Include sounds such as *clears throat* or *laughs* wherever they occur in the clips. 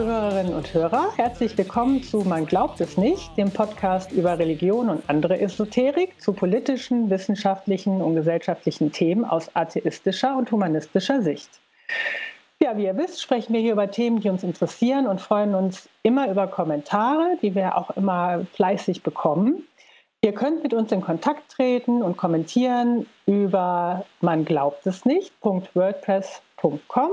liebe Hörerinnen und Hörer, herzlich willkommen zu Man glaubt es nicht, dem Podcast über Religion und andere Esoterik zu politischen, wissenschaftlichen und gesellschaftlichen Themen aus atheistischer und humanistischer Sicht. Ja, wie ihr wisst, sprechen wir hier über Themen, die uns interessieren und freuen uns immer über Kommentare, die wir auch immer fleißig bekommen. Ihr könnt mit uns in Kontakt treten und kommentieren über man glaubt es nicht.wordpress.com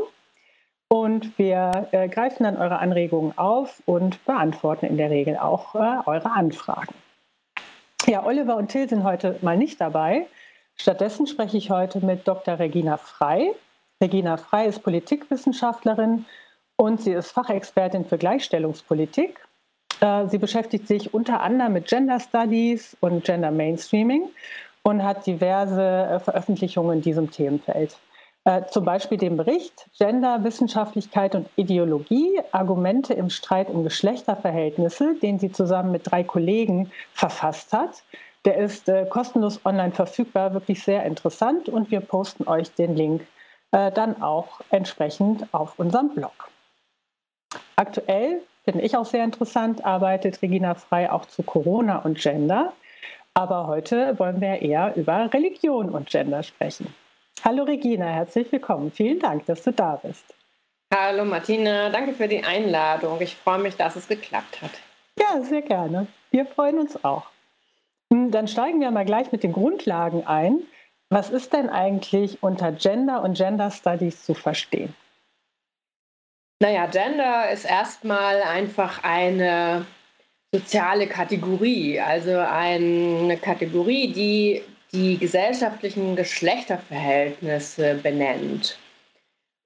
und wir äh, greifen dann eure Anregungen auf und beantworten in der Regel auch äh, eure Anfragen. Ja, Oliver und Till sind heute mal nicht dabei. Stattdessen spreche ich heute mit Dr. Regina Frei. Regina Frei ist Politikwissenschaftlerin und sie ist Fachexpertin für Gleichstellungspolitik. Äh, sie beschäftigt sich unter anderem mit Gender Studies und Gender Mainstreaming und hat diverse äh, Veröffentlichungen in diesem Themenfeld. Äh, zum Beispiel den Bericht Gender, Wissenschaftlichkeit und Ideologie, Argumente im Streit um Geschlechterverhältnisse, den sie zusammen mit drei Kollegen verfasst hat. Der ist äh, kostenlos online verfügbar, wirklich sehr interessant und wir posten euch den Link äh, dann auch entsprechend auf unserem Blog. Aktuell finde ich auch sehr interessant, arbeitet Regina Frei auch zu Corona und Gender. Aber heute wollen wir eher über Religion und Gender sprechen. Hallo Regina, herzlich willkommen. Vielen Dank, dass du da bist. Hallo Martina, danke für die Einladung. Ich freue mich, dass es geklappt hat. Ja, sehr gerne. Wir freuen uns auch. Hm, dann steigen wir mal gleich mit den Grundlagen ein. Was ist denn eigentlich unter Gender und Gender Studies zu verstehen? Naja, Gender ist erstmal einfach eine soziale Kategorie, also eine Kategorie, die die gesellschaftlichen Geschlechterverhältnisse benennt.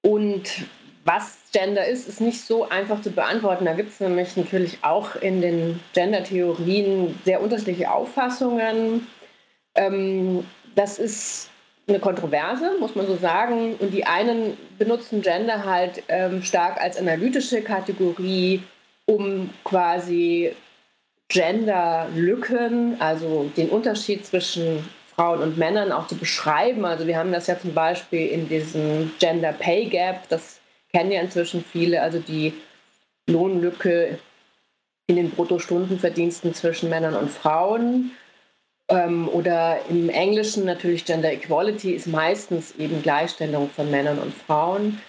Und was Gender ist, ist nicht so einfach zu beantworten. Da gibt es nämlich natürlich auch in den Gender-Theorien sehr unterschiedliche Auffassungen. Ähm, das ist eine Kontroverse, muss man so sagen. Und die einen benutzen Gender halt ähm, stark als analytische Kategorie, um quasi Genderlücken, also den Unterschied zwischen Frauen und Männern auch zu beschreiben. Also wir haben das ja zum Beispiel in diesem Gender Pay Gap, das kennen ja inzwischen viele, also die Lohnlücke in den Bruttostundenverdiensten zwischen Männern und Frauen. Ähm, oder im Englischen natürlich Gender Equality ist meistens eben Gleichstellung von Männern und Frauen.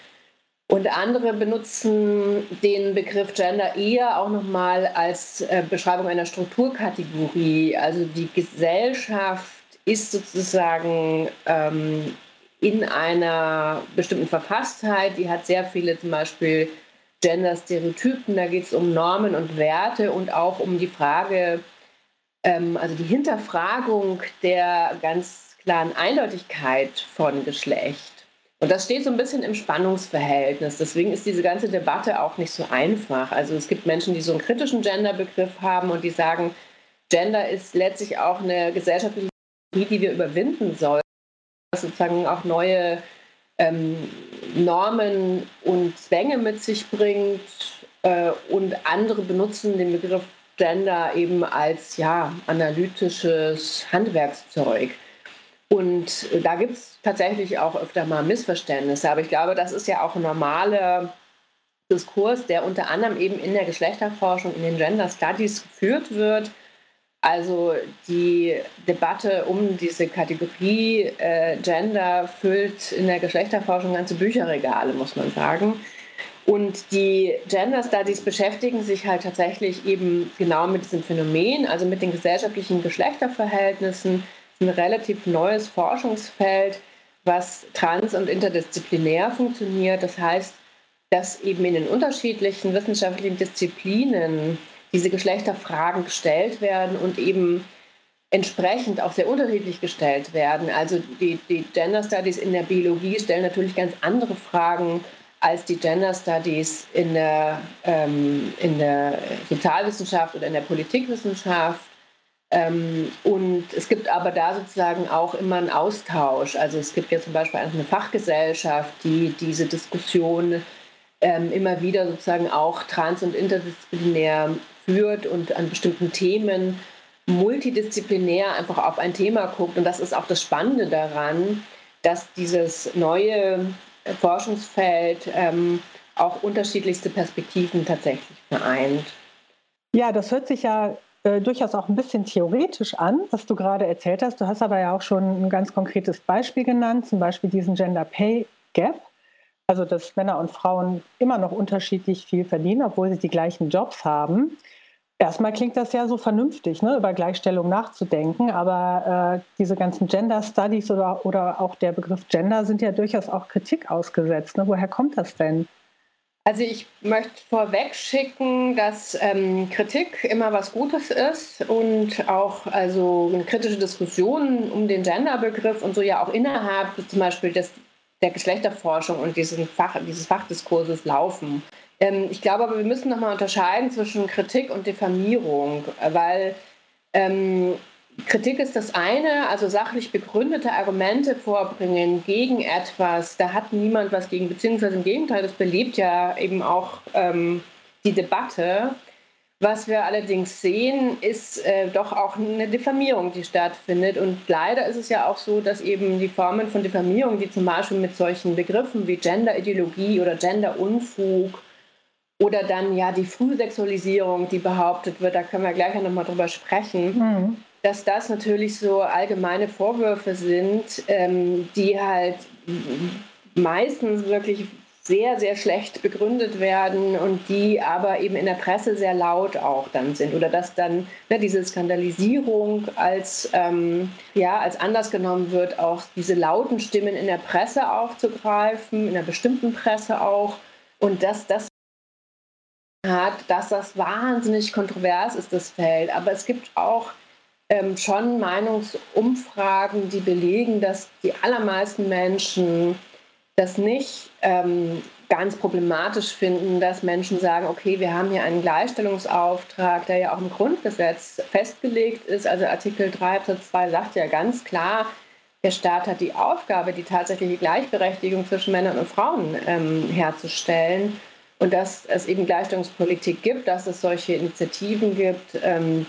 Und andere benutzen den Begriff Gender eher auch nochmal als äh, Beschreibung einer Strukturkategorie. Also die Gesellschaft ist sozusagen ähm, in einer bestimmten Verfasstheit. Die hat sehr viele zum Beispiel Gender-Stereotypen. Da geht es um Normen und Werte und auch um die Frage, ähm, also die Hinterfragung der ganz klaren Eindeutigkeit von Geschlecht. Und das steht so ein bisschen im Spannungsverhältnis. Deswegen ist diese ganze Debatte auch nicht so einfach. Also es gibt Menschen, die so einen kritischen Gender-Begriff haben und die sagen, Gender ist letztlich auch eine gesellschaftliche die wir überwinden sollen, sozusagen auch neue ähm, Normen und Zwänge mit sich bringt äh, und andere benutzen den Begriff Gender eben als ja, analytisches Handwerkszeug. Und da gibt es tatsächlich auch öfter mal Missverständnisse. Aber ich glaube, das ist ja auch ein normaler Diskurs, der unter anderem eben in der Geschlechterforschung, in den Gender Studies geführt wird also die Debatte um diese Kategorie äh, Gender füllt in der Geschlechterforschung ganze Bücherregale, muss man sagen. Und die Gender Studies beschäftigen sich halt tatsächlich eben genau mit diesem Phänomen, also mit den gesellschaftlichen Geschlechterverhältnissen. Das ist ein relativ neues Forschungsfeld, was trans- und interdisziplinär funktioniert. Das heißt, dass eben in den unterschiedlichen wissenschaftlichen Disziplinen diese Geschlechterfragen gestellt werden und eben entsprechend auch sehr unterschiedlich gestellt werden. Also die, die Gender Studies in der Biologie stellen natürlich ganz andere Fragen als die Gender Studies in der, ähm, in der Sozialwissenschaft oder in der Politikwissenschaft. Ähm, und es gibt aber da sozusagen auch immer einen Austausch. Also es gibt ja zum Beispiel eine Fachgesellschaft, die diese Diskussion ähm, immer wieder sozusagen auch trans- und interdisziplinär führt und an bestimmten Themen multidisziplinär einfach auf ein Thema guckt. Und das ist auch das Spannende daran, dass dieses neue Forschungsfeld ähm, auch unterschiedlichste Perspektiven tatsächlich vereint. Ja, das hört sich ja äh, durchaus auch ein bisschen theoretisch an, was du gerade erzählt hast. Du hast aber ja auch schon ein ganz konkretes Beispiel genannt, zum Beispiel diesen Gender Pay Gap. Also, dass Männer und Frauen immer noch unterschiedlich viel verdienen, obwohl sie die gleichen Jobs haben. Erstmal klingt das ja so vernünftig, ne, über Gleichstellung nachzudenken, aber äh, diese ganzen Gender Studies oder, oder auch der Begriff Gender sind ja durchaus auch Kritik ausgesetzt. Ne? Woher kommt das denn? Also ich möchte vorweg schicken, dass ähm, Kritik immer was Gutes ist und auch also kritische Diskussionen um den Genderbegriff und so ja auch innerhalb zum Beispiel des, der Geschlechterforschung und diesen Fach, dieses Fachdiskurses laufen. Ähm, ich glaube aber, wir müssen nochmal unterscheiden zwischen Kritik und Diffamierung, weil ähm, Kritik ist das eine, also sachlich begründete Argumente vorbringen gegen etwas, da hat niemand was gegen, beziehungsweise im Gegenteil, das belebt ja eben auch ähm, die Debatte. Was wir allerdings sehen, ist äh, doch auch eine Diffamierung, die stattfindet. Und leider ist es ja auch so, dass eben die Formen von Diffamierung, die zum Beispiel mit solchen Begriffen wie Genderideologie oder Genderunfug oder dann ja die Frühsexualisierung, die behauptet wird, da können wir gleich nochmal drüber sprechen, mhm dass das natürlich so allgemeine Vorwürfe sind, ähm, die halt meistens wirklich sehr, sehr schlecht begründet werden und die aber eben in der Presse sehr laut auch dann sind. Oder dass dann ne, diese Skandalisierung als, ähm, ja, als Anlass genommen wird, auch diese lauten Stimmen in der Presse aufzugreifen, in einer bestimmten Presse auch. Und dass das hat, dass das wahnsinnig kontrovers ist, das Feld. Aber es gibt auch ähm, schon Meinungsumfragen, die belegen, dass die allermeisten Menschen das nicht ähm, ganz problematisch finden, dass Menschen sagen, okay, wir haben hier einen Gleichstellungsauftrag, der ja auch im Grundgesetz festgelegt ist. Also Artikel 3 Absatz 2 sagt ja ganz klar, der Staat hat die Aufgabe, die tatsächliche Gleichberechtigung zwischen Männern und Frauen ähm, herzustellen. Und dass es eben Gleichstellungspolitik gibt, dass es solche Initiativen gibt, ähm,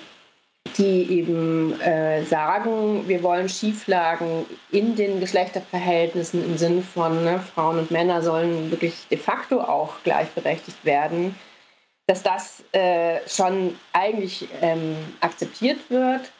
die eben äh, sagen, wir wollen Schieflagen in den Geschlechterverhältnissen im Sinn von ne, Frauen und Männer sollen wirklich de facto auch gleichberechtigt werden, dass das äh, schon eigentlich ähm, akzeptiert wird.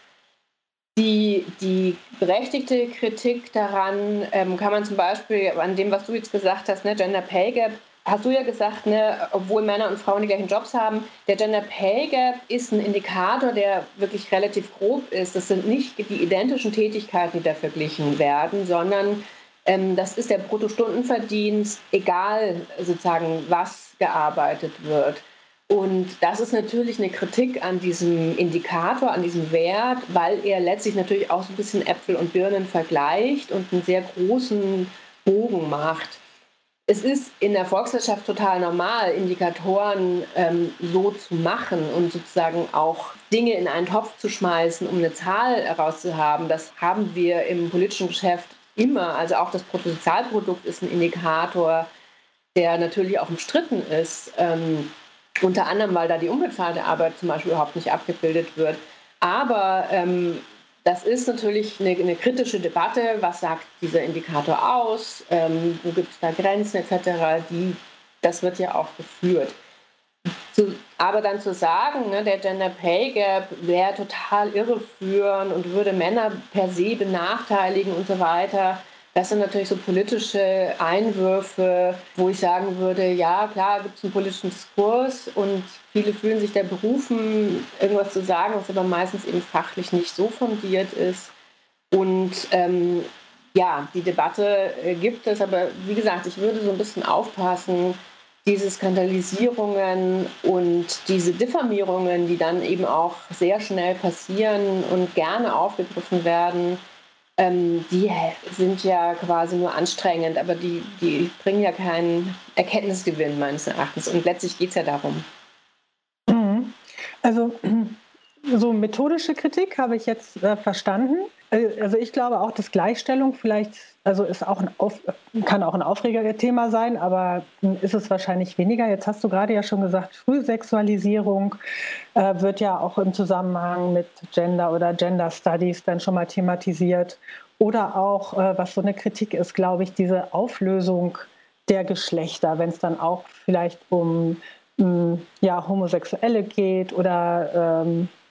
Die, die berechtigte Kritik daran ähm, kann man zum Beispiel an dem, was du jetzt gesagt hast, ne, Gender Pay Gap, hast du ja gesagt, ne, obwohl Männer und Frauen die gleichen Jobs haben, der Gender Pay Gap ist ein Indikator, der wirklich relativ grob ist. Das sind nicht die identischen Tätigkeiten, die da verglichen werden, sondern ähm, das ist der Bruttostundenverdienst, egal sozusagen, was gearbeitet wird. Und das ist natürlich eine Kritik an diesem Indikator, an diesem Wert, weil er letztlich natürlich auch so ein bisschen Äpfel und Birnen vergleicht und einen sehr großen Bogen macht es ist in der Volkswirtschaft total normal, Indikatoren ähm, so zu machen und sozusagen auch Dinge in einen Topf zu schmeißen, um eine Zahl herauszuhaben. Das haben wir im politischen Geschäft immer. Also auch das Bruttosozialprodukt ist ein Indikator, der natürlich auch umstritten ist. Ähm, unter anderem, weil da die unbezahlte Arbeit zum Beispiel überhaupt nicht abgebildet wird. Aber ähm, das ist natürlich eine, eine, kritische Debatte. Was sagt dieser Indikator aus? Ähm, wo gibt es da Grenzen etc.? Die, das wird ja auch geführt. Zu, aber dann zu sagen, ne, der Gender Pay Gap wäre total irreführend und würde Männer per se benachteiligen und so weiter, das sind natürlich so politische Einwürfe, wo ich sagen würde, ja, klar gibt es einen politischen Diskurs und viele fühlen sich da berufen, irgendwas zu sagen, was aber meistens eben fachlich nicht so fundiert ist. Und ähm, ja, die Debatte äh, gibt es, aber wie gesagt, ich würde so ein bisschen aufpassen, diese Skandalisierungen und diese Diffamierungen, die dann eben auch sehr schnell passieren und gerne aufgegriffen werden, ähm, die sind ja quasi nur anstrengend, aber die, die bringen ja keinen Erkenntnisgewinn meines Erachtens. Und letztlich geht es ja darum. Mhm. Also so methodische Kritik habe ich jetzt äh, verstanden. Äh, also ich glaube auch, dass Gleichstellung vielleicht, also ist auch ein Auf, kann auch ein Aufregerthema sein, aber ist es wahrscheinlich weniger. Jetzt hast du gerade ja schon gesagt, Frühsexualisierung äh, wird ja auch im Zusammenhang mit Gender oder Gender Studies dann schon mal thematisiert. Oder auch, äh, was so eine Kritik ist, glaube ich, diese Auflösung der Geschlechter, wenn es dann auch vielleicht um ähm, ja, Homosexuelle geht oder ähm, äh,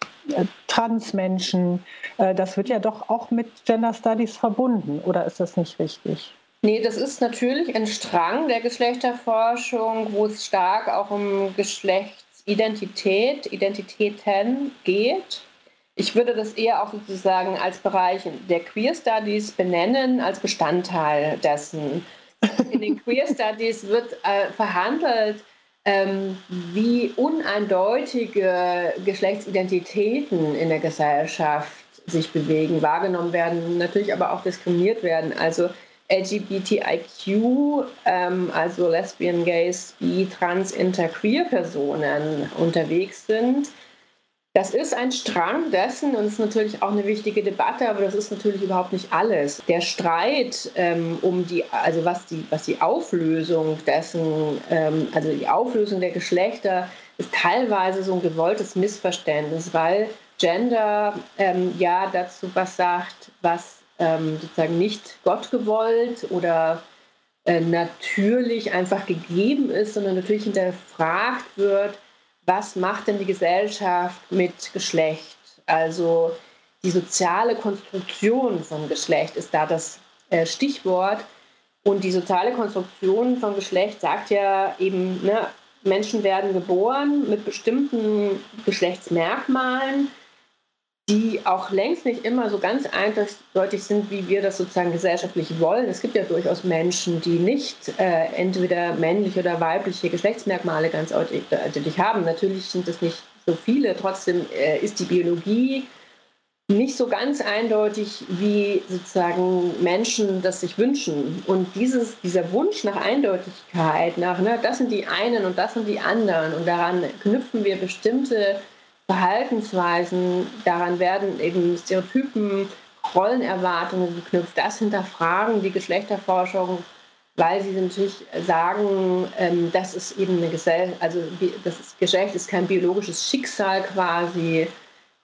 Transmenschen. Äh, das wird ja doch auch mit Gender Studies verbunden, oder ist das nicht richtig? Nee, das ist natürlich ein Strang der Geschlechterforschung, wo es stark auch um Geschlechtsidentität, Identitäten geht. Ich würde das eher auch sozusagen als Bereich der Queer Studies benennen, als Bestandteil dessen. In den Queer Studies wird äh, verhandelt, ähm, wie uneindeutige Geschlechtsidentitäten in der Gesellschaft sich bewegen, wahrgenommen werden, natürlich aber auch diskriminiert werden. Also LGBTIQ, ähm, also Lesbian, Gays, Bi, Trans, Inter, Queer Personen unterwegs sind das ist ein Strang dessen und ist natürlich auch eine wichtige Debatte, aber das ist natürlich überhaupt nicht alles. Der Streit ähm, um die, also was die, was die Auflösung dessen, ähm, also die Auflösung der Geschlechter ist teilweise so ein gewolltes Missverständnis, weil Gender ähm, ja dazu was sagt, was ähm, sozusagen nicht Gott gewollt oder äh, natürlich einfach gegeben ist, sondern natürlich hinterfragt wird was macht denn die Gesellschaft mit Geschlecht? Also die soziale Konstruktion von Geschlecht ist da das äh, Stichwort. Und die soziale Konstruktion von Geschlecht sagt ja eben, ne, Menschen werden geboren mit bestimmten Geschlechtsmerkmalen die auch längst nicht immer so ganz eindeutig sind, wie wir das sozusagen gesellschaftlich wollen. Es gibt ja durchaus Menschen, die nicht äh, entweder männliche oder weibliche Geschlechtsmerkmale ganz eindeutig haben. Natürlich sind es nicht so viele, trotzdem äh, ist die Biologie nicht so ganz eindeutig, wie sozusagen Menschen das sich wünschen. Und dieses, dieser Wunsch nach Eindeutigkeit, nach, ne, das sind die einen und das sind die anderen, und daran knüpfen wir bestimmte Verhaltensweisen, daran werden eben Stereotypen, Rollenerwartungen geknüpft. Das hinterfragen die Geschlechterforschung, weil sie natürlich sagen, ähm, das ist eben eine Gesellschaft, also das Geschlecht ist kein biologisches Schicksal quasi,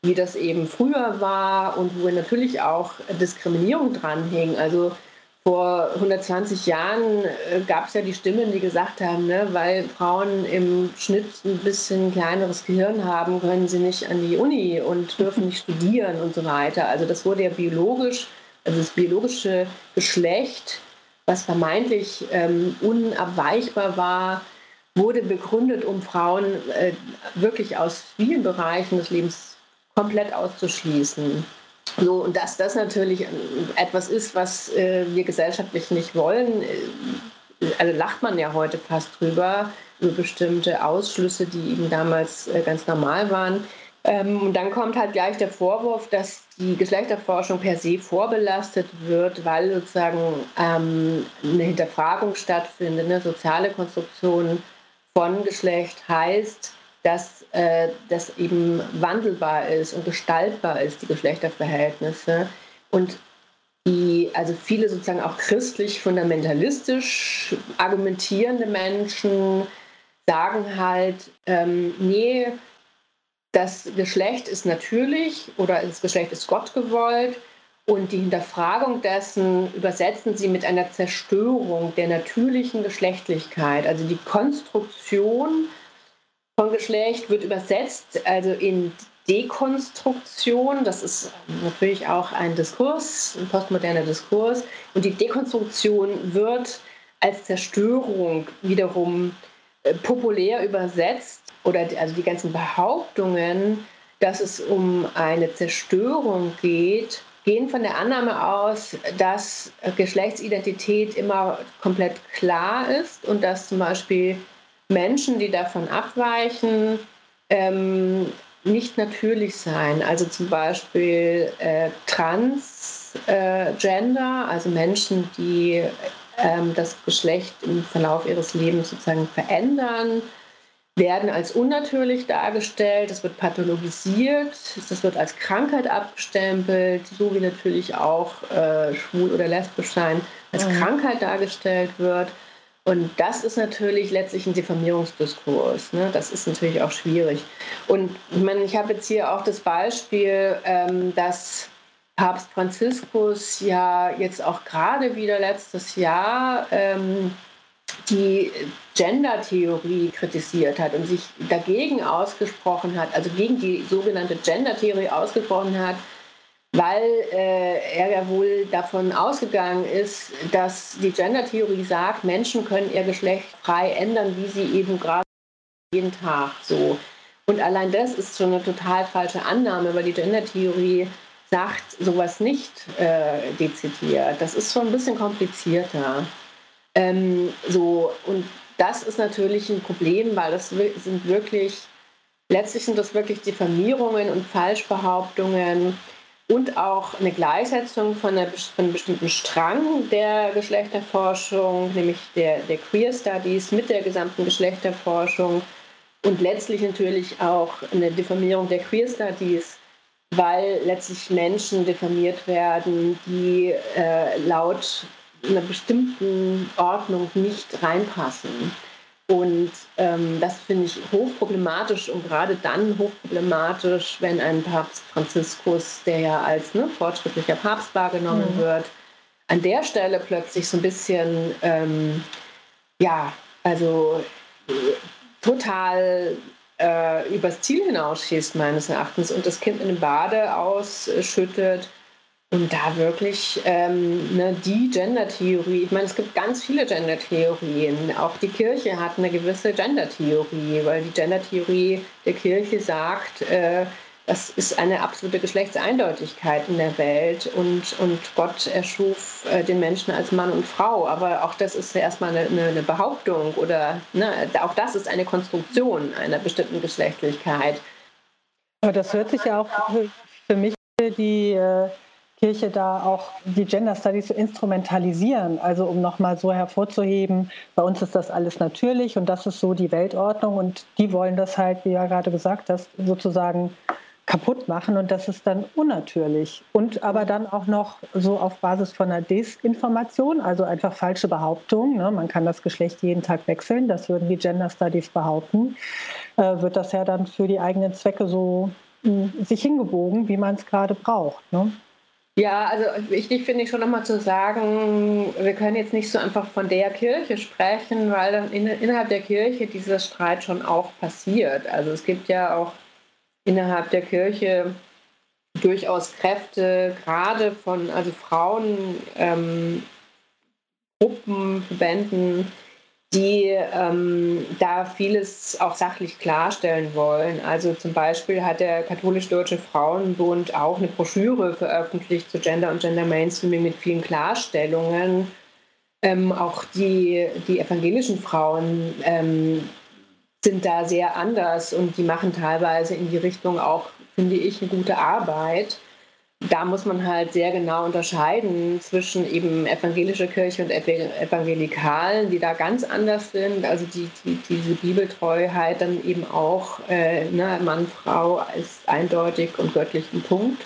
wie das eben früher war und wo natürlich auch Diskriminierung dran hing. Also vor 120 Jahren äh, gab es ja die Stimmen, die gesagt haben, ne, weil Frauen im Schnitt ein bisschen kleineres Gehirn haben, können sie nicht an die Uni und dürfen nicht studieren und so weiter. Also das wurde ja biologisch, also das biologische Geschlecht, was vermeintlich ähm, unabweichbar war, wurde begründet, um Frauen äh, wirklich aus vielen Bereichen des Lebens komplett auszuschließen. So, und dass das natürlich etwas ist, was äh, wir gesellschaftlich nicht wollen, äh, also lacht man ja heute fast drüber, über bestimmte Ausschlüsse, die eben damals äh, ganz normal waren. Ähm, und dann kommt halt gleich der Vorwurf, dass die Geschlechterforschung per se vorbelastet wird, weil sozusagen ähm, eine Hinterfragung stattfindet. Eine soziale Konstruktion von Geschlecht heißt, dass äh, das eben wandelbar ist und gestaltbar ist, die Geschlechterverhältnisse. Und die, also viele sozusagen auch christlich fundamentalistisch argumentierende Menschen sagen halt, ähm, nee, das Geschlecht ist natürlich oder das Geschlecht ist Gott gewollt und die Hinterfragung dessen übersetzen sie mit einer Zerstörung der natürlichen Geschlechtlichkeit, also die Konstruktion von Geschlecht wird übersetzt, also in Dekonstruktion. Das ist natürlich auch ein Diskurs, ein postmoderner Diskurs. Und die Dekonstruktion wird als Zerstörung wiederum äh, populär übersetzt oder also die ganzen Behauptungen, dass es um eine Zerstörung geht, gehen von der Annahme aus, dass Geschlechtsidentität immer komplett klar ist und dass zum Beispiel Menschen, die davon abweichen, ähm, nicht natürlich sein. Also zum Beispiel äh, Transgender, äh, also Menschen, die ähm, das Geschlecht im Verlauf ihres Lebens sozusagen verändern, werden als unnatürlich dargestellt, das wird pathologisiert, das wird als Krankheit abgestempelt, so wie natürlich auch äh, schwul oder lesbisch sein als mhm. Krankheit dargestellt wird. Und das ist natürlich letztlich ein Diffamierungsdiskurs. Ne? Das ist natürlich auch schwierig. Und ich meine, ich habe jetzt hier auch das Beispiel, ähm, dass Papst Franziskus ja jetzt auch gerade wieder letztes Jahr ähm, die Gender-Theorie kritisiert hat und sich dagegen ausgesprochen hat, also gegen die sogenannte Gender-Theorie ausgesprochen hat, weil äh, er ja wohl davon ausgegangen ist, dass die Gender-Theorie sagt, Menschen können ihr Geschlecht frei ändern, wie sie eben gerade jeden Tag so. Und allein das ist schon eine total falsche Annahme, weil die Gender-Theorie sagt sowas nicht äh, dezidiert. Das ist schon ein bisschen komplizierter. Ähm, so, und das ist natürlich ein Problem, weil das sind wirklich, letztlich sind das wirklich Diffamierungen und Falschbehauptungen und auch eine Gleichsetzung von, einer, von einem bestimmten Strang der Geschlechterforschung, nämlich der, der Queer Studies mit der gesamten Geschlechterforschung und letztlich natürlich auch eine Diffamierung der Queer Studies, weil letztlich Menschen diffamiert werden, die äh, laut einer bestimmten Ordnung nicht reinpassen. Und ähm, das finde ich hochproblematisch und gerade dann hochproblematisch, wenn ein Papst Franziskus, der ja als ne, fortschrittlicher Papst wahrgenommen mhm. wird, an der Stelle plötzlich so ein bisschen, ähm, ja, also äh, total äh, übers Ziel hinausschießt, meines Erachtens, und das Kind in den Bade ausschüttet und da wirklich ähm, ne, die Gender-Theorie, ich meine, es gibt ganz viele Gender-Theorien. Auch die Kirche hat eine gewisse Gender-Theorie, weil die Gender-Theorie der Kirche sagt, äh, das ist eine absolute Geschlechtseindeutigkeit in der Welt und, und Gott erschuf äh, den Menschen als Mann und Frau. Aber auch das ist ja erstmal eine, eine, Behauptung oder ne, auch das ist eine Konstruktion einer bestimmten Geschlechtlichkeit. Aber das hört sich ja auch für mich die. Äh Kirche da auch die Gender Studies zu instrumentalisieren, also um nochmal so hervorzuheben, bei uns ist das alles natürlich und das ist so die Weltordnung und die wollen das halt, wie ja gerade gesagt hast, sozusagen kaputt machen und das ist dann unnatürlich. Und aber dann auch noch so auf Basis von einer Desinformation, also einfach falsche Behauptungen, ne? man kann das Geschlecht jeden Tag wechseln, das würden die Gender Studies behaupten, äh, wird das ja dann für die eigenen Zwecke so mh, hm, sich hingebogen, wie man es gerade braucht. Ne? Ja, also wichtig finde ich schon nochmal zu sagen, wir können jetzt nicht so einfach von der Kirche sprechen, weil dann in, innerhalb der Kirche dieser Streit schon auch passiert. Also es gibt ja auch innerhalb der Kirche durchaus Kräfte, gerade von also Frauen, ähm, Gruppen, Verbänden, die ähm, da vieles auch sachlich klarstellen wollen. Also zum Beispiel hat der Katholisch-Deutsche Frauenbund auch eine Broschüre veröffentlicht zu Gender und Gender Mainstreaming mit vielen Klarstellungen. Ähm, auch die, die evangelischen Frauen ähm, sind da sehr anders und die machen teilweise in die Richtung auch, finde ich, eine gute Arbeit da muss man halt sehr genau unterscheiden zwischen eben evangelischer Kirche und Evangelikalen, die da ganz anders sind. Also die, die diese Bibeltreuheit dann eben auch äh, ne, Mann, Frau ist eindeutig und göttlich ein Punkt.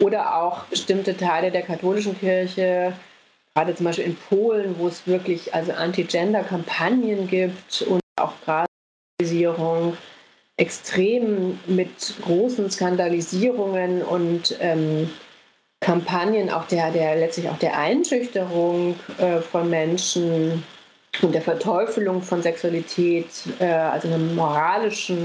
Oder auch bestimmte Teile der katholischen Kirche, gerade zum Beispiel in Polen, wo es wirklich also Anti-Gender-Kampagnen gibt und auch gerade extrem mit großen Skandalisierungen und ähm, Kampagnen auch der, der letztlich auch der Einschüchterung äh, von Menschen und der Verteufelung von Sexualität, äh, also einem moralischen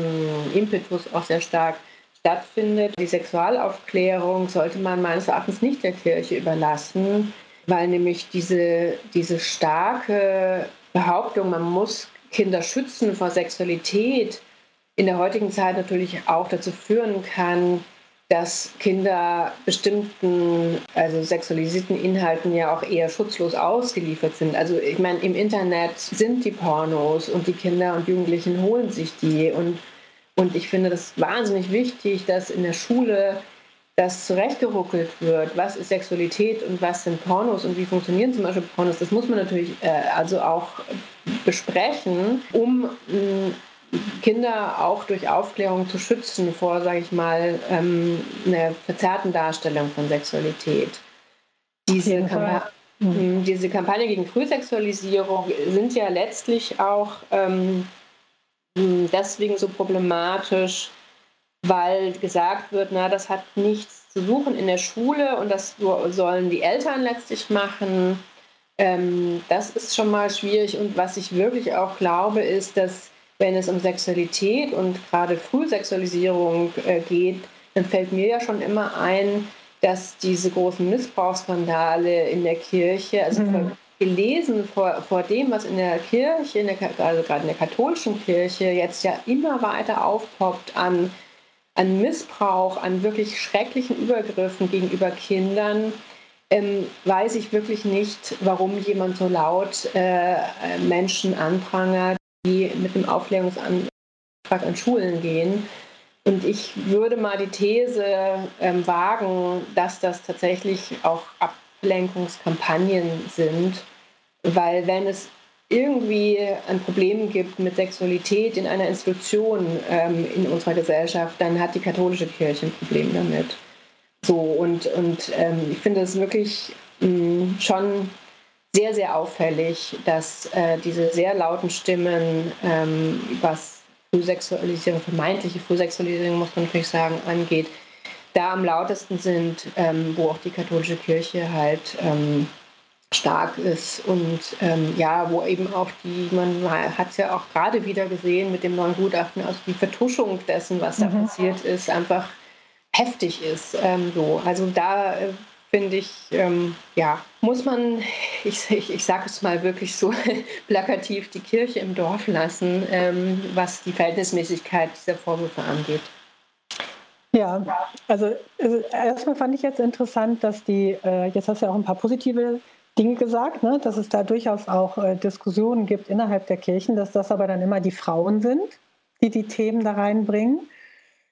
Impetus auch sehr stark stattfindet. Die Sexualaufklärung sollte man meines Erachtens nicht der Kirche überlassen, weil nämlich diese, diese starke Behauptung, man muss Kinder schützen vor Sexualität, in der heutigen Zeit natürlich auch dazu führen kann, dass Kinder bestimmten, also sexualisierten Inhalten ja auch eher schutzlos ausgeliefert sind. Also ich meine, im Internet sind die Pornos und die Kinder und Jugendlichen holen sich die. Und, und ich finde das wahnsinnig wichtig, dass in der Schule das zurechtgeruckelt wird, was ist Sexualität und was sind Pornos und wie funktionieren zum Beispiel Pornos. Das muss man natürlich äh, also auch besprechen, um Kinder auch durch Aufklärung zu schützen vor, sage ich mal, ähm, einer verzerrten Darstellung von Sexualität. Diese, Kampa mhm. diese Kampagne gegen Frühsexualisierung sind ja letztlich auch ähm, deswegen so problematisch, weil gesagt wird, na, das hat nichts zu suchen in der Schule und das sollen die Eltern letztlich machen. Ähm, das ist schon mal schwierig. Und was ich wirklich auch glaube, ist, dass wenn es um Sexualität und gerade Frühsexualisierung äh, geht, dann fällt mir ja schon immer ein, dass diese großen Missbrauchsskandale in der Kirche, also mhm. gelesen vor, vor dem, was in der Kirche, in der, also gerade in der katholischen Kirche, jetzt ja immer weiter aufpoppt an, an Missbrauch, an wirklich schrecklichen Übergriffen gegenüber Kindern, ähm, weiß ich wirklich nicht, warum jemand so laut äh, Menschen anprangert, die mit dem Aufklärungsantrag an Schulen gehen. Und ich würde mal die These ähm, wagen, dass das tatsächlich auch Ablenkungskampagnen sind, weil wenn es irgendwie ein Problem gibt mit Sexualität in einer Institution ähm, in unserer Gesellschaft, dann hat die katholische Kirche ein Problem damit. So, und, und ähm, ich finde es wirklich mh, mm, schon sehr, sehr auffällig, dass äh, diese sehr lauten Stimmen, ähm, was Frühsexualisierung, vermeintliche Frühsexualisierung, muss man natürlich sagen, angeht, da am lautesten sind, ähm, wo auch die katholische Kirche halt ähm, stark ist und ähm, ja, wo eben auch die, man hat es ja auch gerade wieder gesehen mit dem neuen Gutachten, also die Vertuschung dessen, was da mhm. passiert ist, einfach heftig ist. Ähm, so. Also da äh, finde ich, ähm, ja, muss man, *laughs* ich, ich, ich sage es mal wirklich so *laughs* plakativ, die Kirche im Dorf lassen, ähm, was die Verhältnismäßigkeit dieser Vorwürfe angeht. Ja, also, also, erstmal fand ich jetzt interessant, dass die, äh, jetzt hast du ja auch ein paar positive Dinge gesagt, ne, dass es da durchaus auch äh, Diskussionen gibt innerhalb der Kirchen, dass das aber dann immer die Frauen sind, die die Themen da reinbringen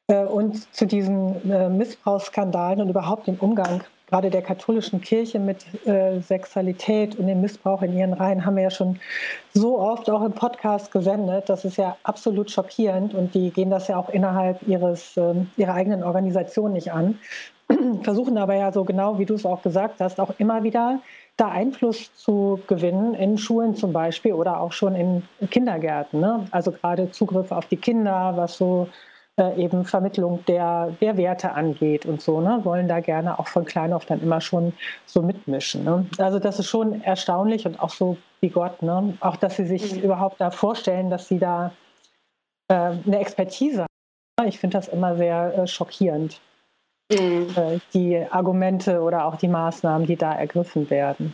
äh, und zu diesen äh, Missbrauchsskandalen und überhaupt den Umgang gerade der katholischen Kirche mit äh, Sexualität und dem Missbrauch in ihren Reihen haben wir ja schon so oft auch im Podcast gesendet. Das ist ja absolut schockierend und die gehen das ja auch innerhalb ihres, äh, ihrer eigenen Organisation nicht an. *clears throat* Versuchen aber ja so genau, wie du es auch gesagt hast, auch immer wieder da Einfluss zu gewinnen in Schulen zum Beispiel oder auch schon in Kindergärten. Ne? Also gerade Zugriff auf die Kinder, was so eben Vermittlung der, der Werte angeht und so, ne, wollen da gerne auch von klein auf dann immer schon so mitmischen. Ne? Also das ist schon erstaunlich und auch so wie Gott, ne? auch dass sie sich mhm. überhaupt da vorstellen, dass sie da äh, eine Expertise haben. Ich finde das immer sehr äh, schockierend, mhm. Äh, die Argumente oder auch die Maßnahmen, die da ergriffen werden.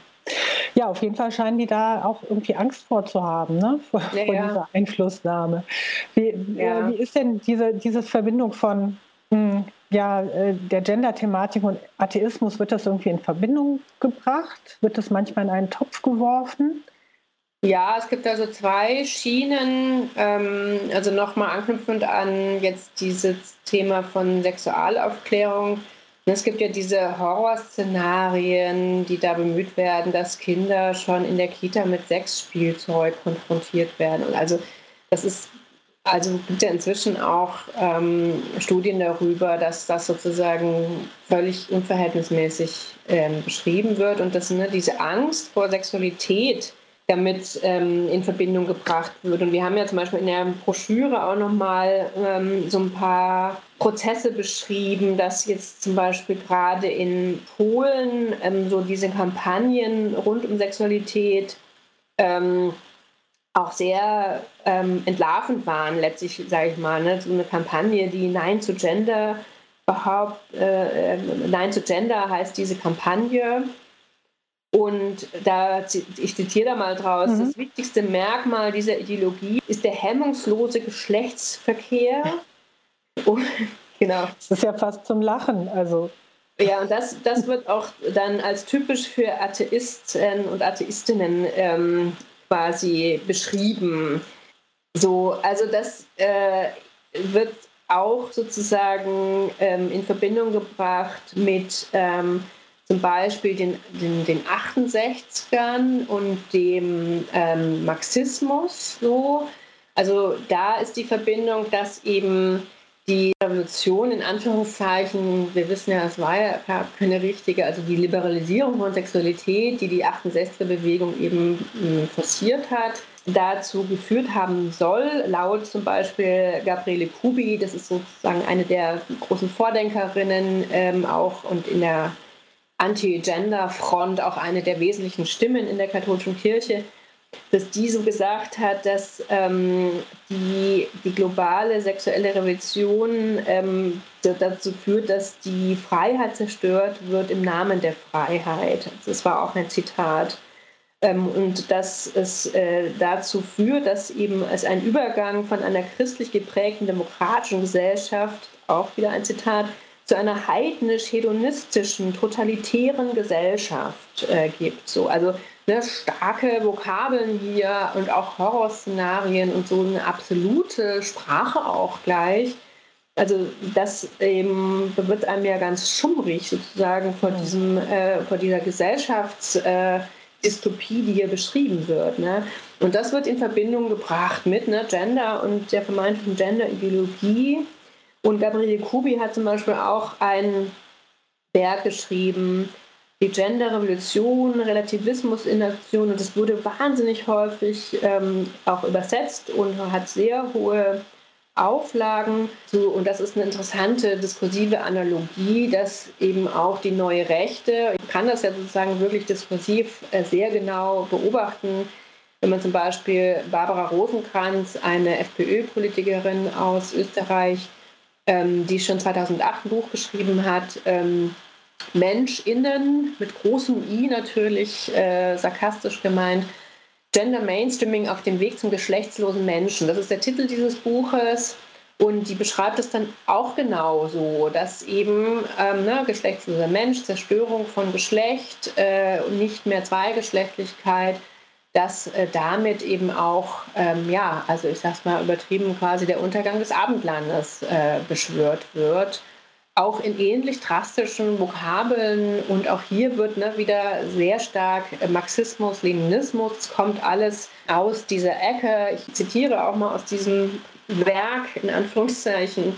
Ja, auf jeden Fall scheinen die da auch irgendwie Angst vor zu haben, ne? *laughs* vor, ja, vor dieser Einflussnahme. Wie, äh, ja. äh, wie ist denn diese, diese Verbindung von mh, hm, ja, äh, der Gender-Thematik und Atheismus? Wird das irgendwie in Verbindung gebracht? Wird das manchmal in einen Topf geworfen? Ja, es gibt also zwei Schienen. Ähm, also nochmal anknüpfend an jetzt dieses Thema von Sexualaufklärung es gibt ja diese Horrorszenarien, die da bemüht werden, dass Kinder schon in der Kita mit Sexspielzeug konfrontiert werden. also das ist, also gibt ja inzwischen auch ähm, Studien darüber, dass das sozusagen völlig unverhältnismäßig ähm, beschrieben wird und dass ne, diese Angst vor Sexualität damit ähm, in Verbindung gebracht wird. Und wir haben ja zum Beispiel in der Broschüre auch nochmal ähm, so ein paar Prozesse beschrieben, dass jetzt zum Beispiel gerade in Polen ähm, so diese Kampagnen rund um Sexualität ähm, auch sehr ähm, entlarvend waren, letztlich, sage ich mal. Ne? So eine Kampagne, die Nein zu Gender überhaupt, äh, äh Nein zu Gender heißt diese Kampagne und da, ich zitiere da mal draus, mhm. das wichtigste Merkmal dieser Ideologie ist der hemmungslose Geschlechtsverkehr. *laughs* Und, genau. Das ist ja fast zum Lachen. Also. Ja, und das, das wird auch dann als typisch für Atheisten und Atheistinnen ähm, quasi beschrieben. So, also das äh, wird auch sozusagen ähm, in Verbindung gebracht mit ähm, zum Beispiel den, den, den 68ern und dem ähm, Marxismus so. Also da ist die Verbindung, dass eben die Revolution in Anführungszeichen, wir wissen ja, es war ja keine richtige, also die Liberalisierung von Sexualität, die die 68er-Bewegung eben hm, forciert hat, dazu geführt haben soll, laut zum Beispiel Gabriele Kubi, das ist sozusagen eine der großen Vordenkerinnen ähm, auch und in der Anti-Gender-Front auch eine der wesentlichen Stimmen in der katholischen Kirche, dass die so gesagt hat, dass ähm, die, die globale sexuelle Revolution ähm, dazu führt, dass die Freiheit zerstört wird im Namen der Freiheit. Das war auch ein Zitat. Ähm, und dass es äh, dazu führt, dass eben es ein Übergang von einer christlich geprägten demokratischen Gesellschaft, auch wieder ein Zitat, zu einer heidnisch-hedonistischen, totalitären Gesellschaft äh, gibt. So, also ne, starke Vokabeln hier und auch Horrorszenarien und so eine absolute Sprache auch gleich. Also das ähm, wird einem ja ganz schummrig sozusagen vor, diesem, äh, vor dieser Gesellschaftsdystopie, äh, die hier beschrieben wird. Ne? Und das wird in Verbindung gebracht mit ne, Gender und der vermeintlichen Gender-Ideologie. Und Gabriele Kubi hat zum Beispiel auch ein Werk geschrieben, die Gender-Revolution, Relativismus in Aktion. Und das wurde wahnsinnig häufig ähm, auch übersetzt und hat sehr hohe Auflagen. So, und das ist eine interessante diskursive Analogie, dass eben auch die neue Rechte, ich kann das ja sozusagen wirklich diskursiv äh, sehr genau beobachten, wenn man zum Beispiel Barbara Rosenkranz, eine FPÖ-Politikerin aus Österreich, ähm, die schon 2008 ein Buch geschrieben hat, ähm, MenschInnen mit großem I natürlich äh, sarkastisch gemeint, Gender Mainstreaming auf dem Weg zum geschlechtslosen Menschen. Das ist der Titel dieses Buches. Und die beschreibt es dann auch genauso, dass eben ähm, ne, geschlechtsloser Mensch, Zerstörung von Geschlecht äh, und nicht mehr Zweigeschlechtlichkeit, dass äh, damit eben auch, ähm, ja, also ich sag's mal übertrieben, quasi der Untergang des Abendlandes äh, beschwört wird auch in ähnlich drastischen Vokabeln und auch hier wird ne, wieder sehr stark Marxismus, Leninismus, kommt alles aus dieser Ecke. Ich zitiere auch mal aus diesem Werk in Anführungszeichen.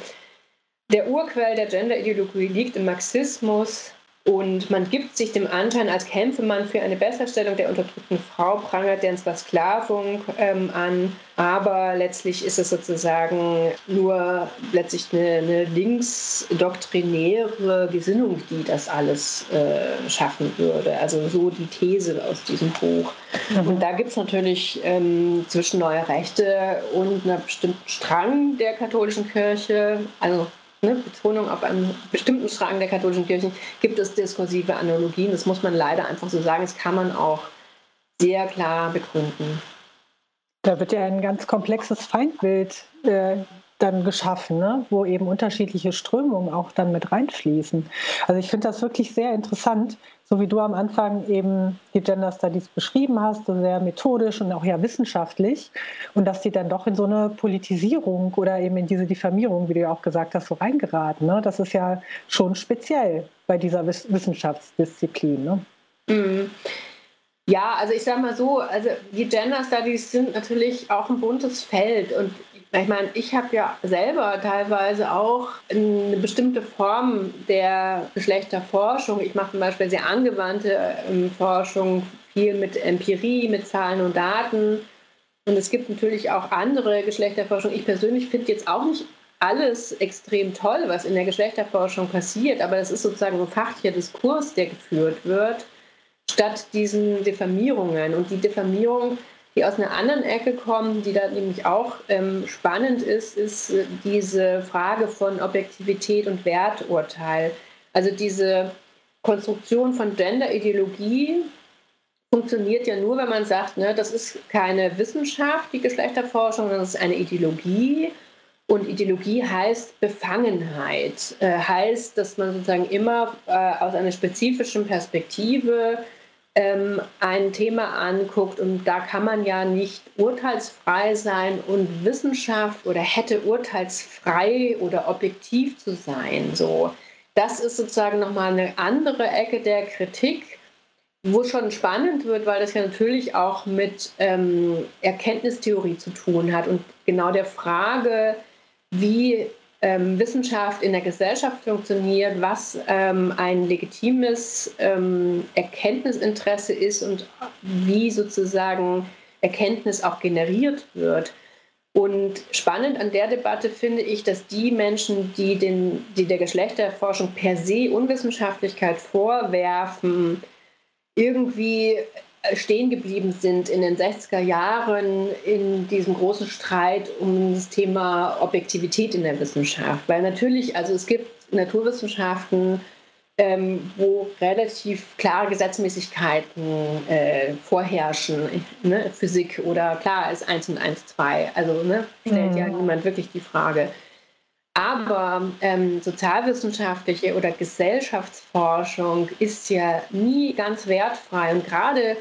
Der Urquell der Genderideologie liegt im Marxismus, und man gibt sich dem Anschein, als kämpfe man für eine Besserstellung der unterdrückten Frau, prangert deren Versklavung ähm, an. Aber letztlich ist es sozusagen nur letztlich eine, eine linksdoktrinäre Gesinnung, die das alles äh, schaffen würde. Also so die These aus diesem Buch. Mhm. Und da gibt es natürlich ähm, zwischen Neue Rechte und einer bestimmten Strang der katholischen Kirche, also ne, Betonung auf einem bestimmten Strang der katholischen Kirchen, gibt es diskursive Analogien. Das muss man leider einfach so sagen. Das kann man auch sehr klar begründen. Da wird ja ein ganz komplexes Feindbild äh, dann geschaffen, ne? wo eben unterschiedliche Strömungen auch dann mit reinfließen. Also ich finde das wirklich sehr interessant, so wie du am Anfang eben die Gender Studies beschrieben hast, so sehr methodisch und auch ja wissenschaftlich und dass die dann doch in so eine Politisierung oder eben in diese Diffamierung, wie du ja auch gesagt hast, so reingeraten. Ne? Das ist ja schon speziell bei dieser Wissenschaftsdisziplin. Ne? Mhm. Ja, also ich sage mal so, also die Gender Studies sind natürlich auch ein buntes Feld und ich meine, ich habe ja selber teilweise auch eine bestimmte Form der Geschlechterforschung. Ich mache zum Beispiel sehr angewandte ähm, Forschung, viel mit Empirie, mit Zahlen und Daten. Und es gibt natürlich auch andere Geschlechterforschung. Ich persönlich finde jetzt auch nicht alles extrem toll, was in der Geschlechterforschung passiert, aber es ist sozusagen ein fachlicher Diskurs, der geführt wird, statt diesen Diffamierungen. Und die Diffamierung die aus einer anderen Ecke kommen, die da nämlich auch ähm, spannend ist, ist äh, diese Frage von Objektivität und Werturteil. Also diese Konstruktion von Genderideologie funktioniert ja nur, wenn man sagt, ne, das ist keine Wissenschaft, die Geschlechterforschung, sondern das ist eine Ideologie. Und Ideologie heißt Befangenheit, äh, heißt, dass man sozusagen immer äh, aus einer spezifischen Perspektive ähm, ein Thema anguckt und da kann man ja nicht urteilsfrei sein und Wissenschaft oder hätte urteilsfrei oder objektiv zu sein. So, das ist sozusagen nochmal eine andere Ecke der Kritik, wo schon spannend wird, weil das ja natürlich auch mit ähm, Erkenntnistheorie zu tun hat und genau der Frage, wie ähm, Wissenschaft in der Gesellschaft funktioniert, was ähm, ein legitimes ähm, Erkenntnisinteresse ist und wie sozusagen Erkenntnis auch generiert wird. Und spannend an der Debatte finde ich, dass die Menschen, die, den, die der Geschlechterforschung per se Unwissenschaftlichkeit vorwerfen, irgendwie stehen geblieben sind in den 60er Jahren in diesem großen Streit um das Thema Objektivität in der Wissenschaft. Weil natürlich, also es gibt Naturwissenschaften, ähm, wo relativ klare Gesetzmäßigkeiten äh, vorherrschen, ne? Physik oder klar ist 1 und 1 2, also ne? stellt mhm. ja niemand wirklich die Frage. Aber ähm, sozialwissenschaftliche oder Gesellschaftsforschung ist ja nie ganz wertfrei. Und gerade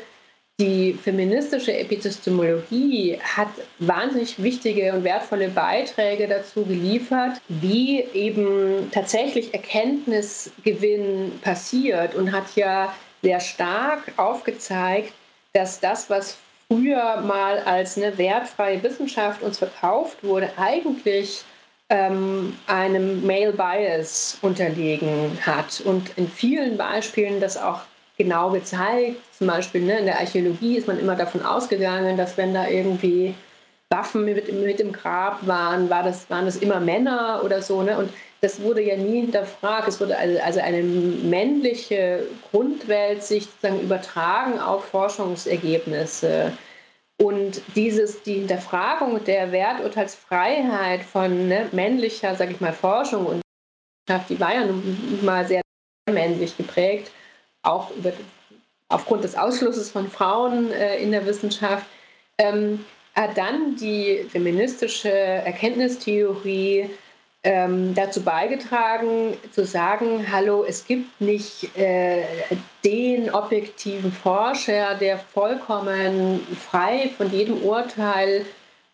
die feministische Epistemologie hat wahnsinnig wichtige und wertvolle Beiträge dazu geliefert, wie eben tatsächlich Erkenntnisgewinn passiert und hat ja sehr stark aufgezeigt, dass das, was früher mal als eine wertfreie Wissenschaft uns verkauft wurde, eigentlich ähm, einem Male Bias unterlegen hat und in vielen Beispielen das auch genau gezeigt. Zum Beispiel ne, in der Archäologie ist man immer davon ausgegangen, dass wenn da irgendwie Waffen mit, mit im Grab waren, war das, waren das immer Männer oder so. Ne? Und das wurde ja nie hinterfragt. Es wurde also, also eine männliche Grundwelt sich sozusagen übertragen auf Forschungsergebnisse. Und dieses, die Hinterfragung der Werturteilsfreiheit von ne, männlicher, sage ich mal, Forschung und die war ja nun mal sehr männlich geprägt, auch über, aufgrund des Ausschlusses von Frauen äh, in der Wissenschaft, ähm, hat dann die feministische Erkenntnistheorie ähm, dazu beigetragen, zu sagen, hallo, es gibt nicht äh, den objektiven Forscher, der vollkommen frei von jedem Urteil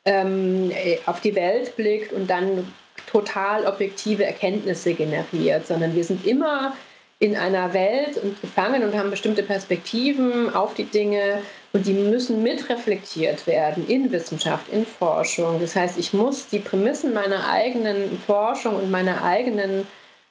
ähm, auf die Welt blickt und dann total objektive Erkenntnisse generiert, sondern wir sind immer in einer Welt und gefangen und haben bestimmte Perspektiven auf die Dinge und die müssen mitreflektiert werden in Wissenschaft, in Forschung. Das heißt, ich muss die Prämissen meiner eigenen Forschung und meiner eigenen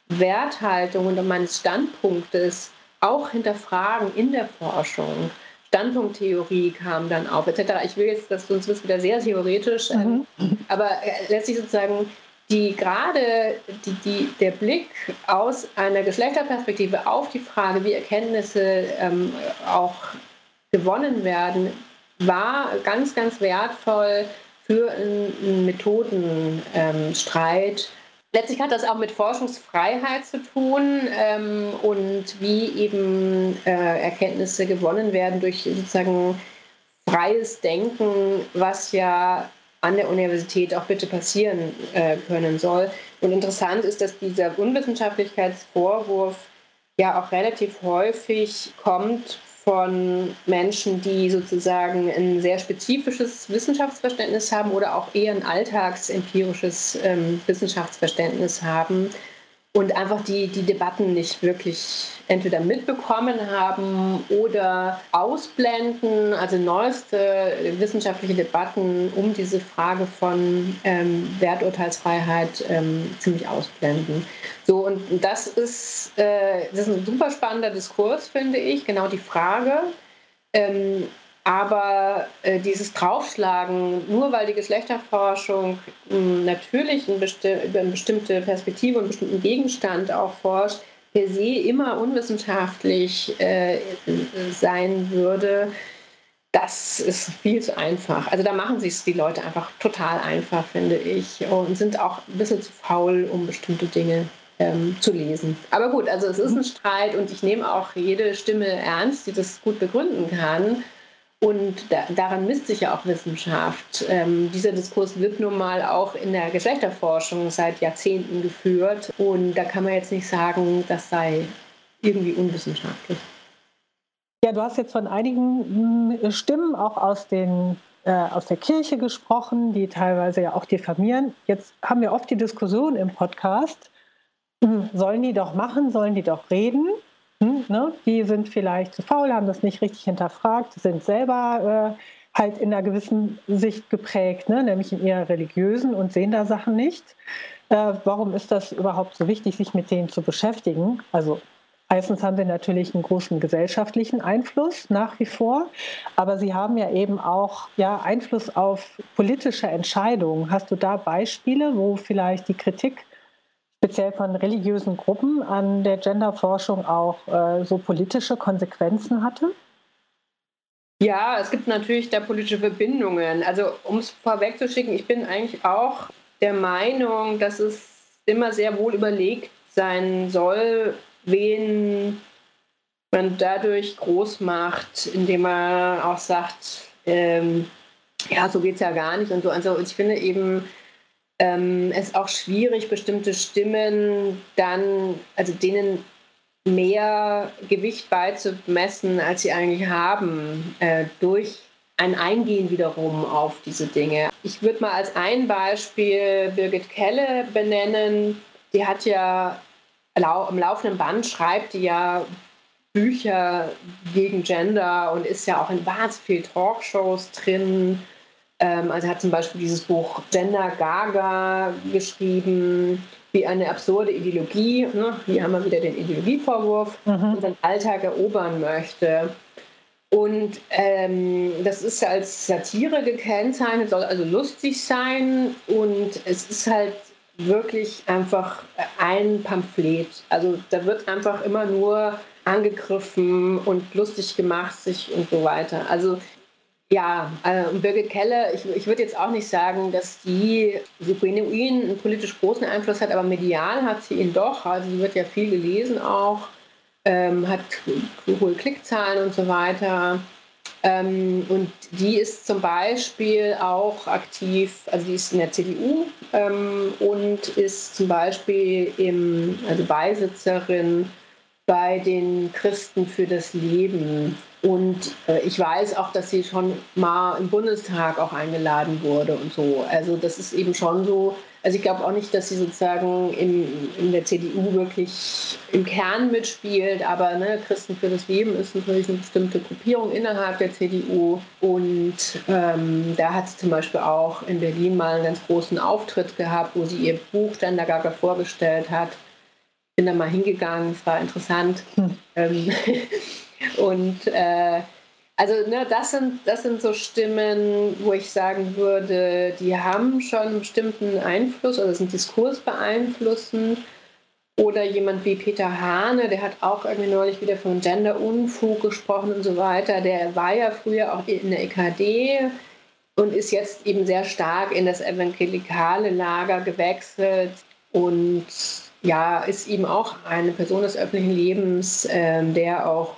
Werthaltung und meines Standpunktes auch hinterfragen in der Forschung. Standpunkttheorie kam dann auf, etc. Ich will jetzt, das sonst wird wieder sehr theoretisch, ähm, mhm. aber äh, letztlich sozusagen die gerade die, die, der Blick aus einer Geschlechterperspektive auf die Frage, wie Erkenntnisse ähm, auch gewonnen werden, war ganz, ganz wertvoll für einen Methodenstreit. Ähm, Letztlich hat das auch mit Forschungsfreiheit zu tun ähm, und wie eben äh, Erkenntnisse gewonnen werden durch sozusagen freies Denken, was ja an der Universität auch bitte passieren äh, können soll. Und interessant ist, dass dieser Unwissenschaftlichkeitsvorwurf ja auch relativ häufig kommt von Menschen, die sozusagen ein sehr spezifisches Wissenschaftsverständnis haben oder auch eher ein alltagsempirisches ähm, Wissenschaftsverständnis haben und einfach die, die Debatten nicht wirklich entweder mitbekommen haben oder ausblenden, also neueste wissenschaftliche Debatten um diese Frage von ähm, Werturteilsfreiheit ähm, ziemlich ausblenden. So, und das ist, äh, das ist ein super spannender Diskurs, finde ich, genau die Frage. Ähm, aber äh, dieses Draufschlagen, nur weil die Geschlechterforschung mh, hm, natürlich ein besti über eine bestimmte Perspektive und einen bestimmten Gegenstand auch forscht, per se immer unwissenschaftlich äh, sein würde, das ist viel zu einfach. Also da machen sich die Leute einfach total einfach, finde ich, und sind auch ein bisschen zu faul, um bestimmte Dinge ähm, zu lesen. Aber gut, also es ist ein Streit und ich nehme auch jede Stimme ernst, die das gut begründen kann. Und da, daran misst sich ja auch Wissenschaft. Ähm, dieser Diskurs wird nun mal auch in der Geschlechterforschung seit Jahrzehnten geführt. Und da kann man jetzt nicht sagen, das sei irgendwie unwissenschaftlich. Ja, du hast jetzt von einigen hm, Stimmen auch aus, den, äh, aus der Kirche gesprochen, die teilweise ja auch diffamieren. Jetzt haben wir oft die Diskussion im Podcast, hm, sollen die doch machen, sollen die doch reden? Hm, ne? Die sind vielleicht zu faul, haben das nicht richtig hinterfragt, sind selber äh, halt in einer gewissen Sicht geprägt, ne? nämlich in ihrer religiösen und sehen da Sachen nicht. Äh, warum ist das überhaupt so wichtig, sich mit denen zu beschäftigen? Also Erstens haben sie natürlich einen großen gesellschaftlichen Einfluss nach wie vor, aber sie haben ja eben auch ja, Einfluss auf politische Entscheidungen. Hast du da Beispiele, wo vielleicht die Kritik speziell von religiösen Gruppen an der Genderforschung auch äh, so politische Konsequenzen hatte? Ja, es gibt natürlich da politische Verbindungen. Also um es vorwegzuschicken, ich bin eigentlich auch der Meinung, dass es immer sehr wohl überlegt sein soll, wen man dadurch groß macht, indem man auch sagt, ähm, ja, so geht es ja gar nicht und so. Also ich finde eben ähm, es auch schwierig, bestimmte Stimmen dann, also denen mehr Gewicht beizumessen, als sie eigentlich haben, äh, durch ein Eingehen wiederum auf diese Dinge. Ich würde mal als ein Beispiel Birgit Kelle benennen. Die hat ja im laufenden Band schreibt die ja Bücher gegen Gender und ist ja auch in wahnsinnig vielen Talkshows drin. Ähm, also hat zum Beispiel dieses Buch Gender Gaga geschrieben, wie eine absurde Ideologie, ne? hier haben wir wieder den Ideologievorwurf, mhm. unseren Alltag erobern möchte. Und ähm, das ist als Satire gekennzeichnet, soll also lustig sein und es ist halt wirklich einfach ein Pamphlet. Also da wird einfach immer nur angegriffen und lustig gemacht sich und so weiter. Also ja, äh, Birgit Keller, ich, ich würde jetzt auch nicht sagen, dass die so genuin einen politisch großen Einfluss hat, aber medial hat sie ihn doch. Also sie wird ja viel gelesen auch, ähm, hat hohe Klickzahlen und so weiter. Ähm, und die ist zum Beispiel auch aktiv, also die ist in der CDU ähm, und ist zum Beispiel im, also Beisitzerin bei den Christen für das Leben. Und äh, ich weiß auch, dass sie schon mal im Bundestag auch eingeladen wurde und so. Also das ist eben schon so. Also ich glaube auch nicht, dass sie sozusagen in, in der CDU wirklich im Kern mitspielt, aber ne, Christen für das Leben ist natürlich eine bestimmte Gruppierung innerhalb der CDU. Und ähm, da hat sie zum Beispiel auch in Berlin mal einen ganz großen Auftritt gehabt, wo sie ihr Buch Gendergaga vorgestellt hat bin da mal hingegangen, es war interessant. Hm. Ähm, *laughs* und äh, also ne, das, sind, das sind so Stimmen, wo ich sagen würde, die haben schon einen bestimmten Einfluss oder sind Diskurs beeinflussen. Oder jemand wie Peter Hane, der hat auch irgendwie neulich wieder von Gender-Unfug gesprochen und so weiter. Der war ja früher auch in der EKD und ist jetzt eben sehr stark in das evangelikale Lager gewechselt. Und ja, ist eben auch eine Person des öffentlichen Lebens, äh, der auch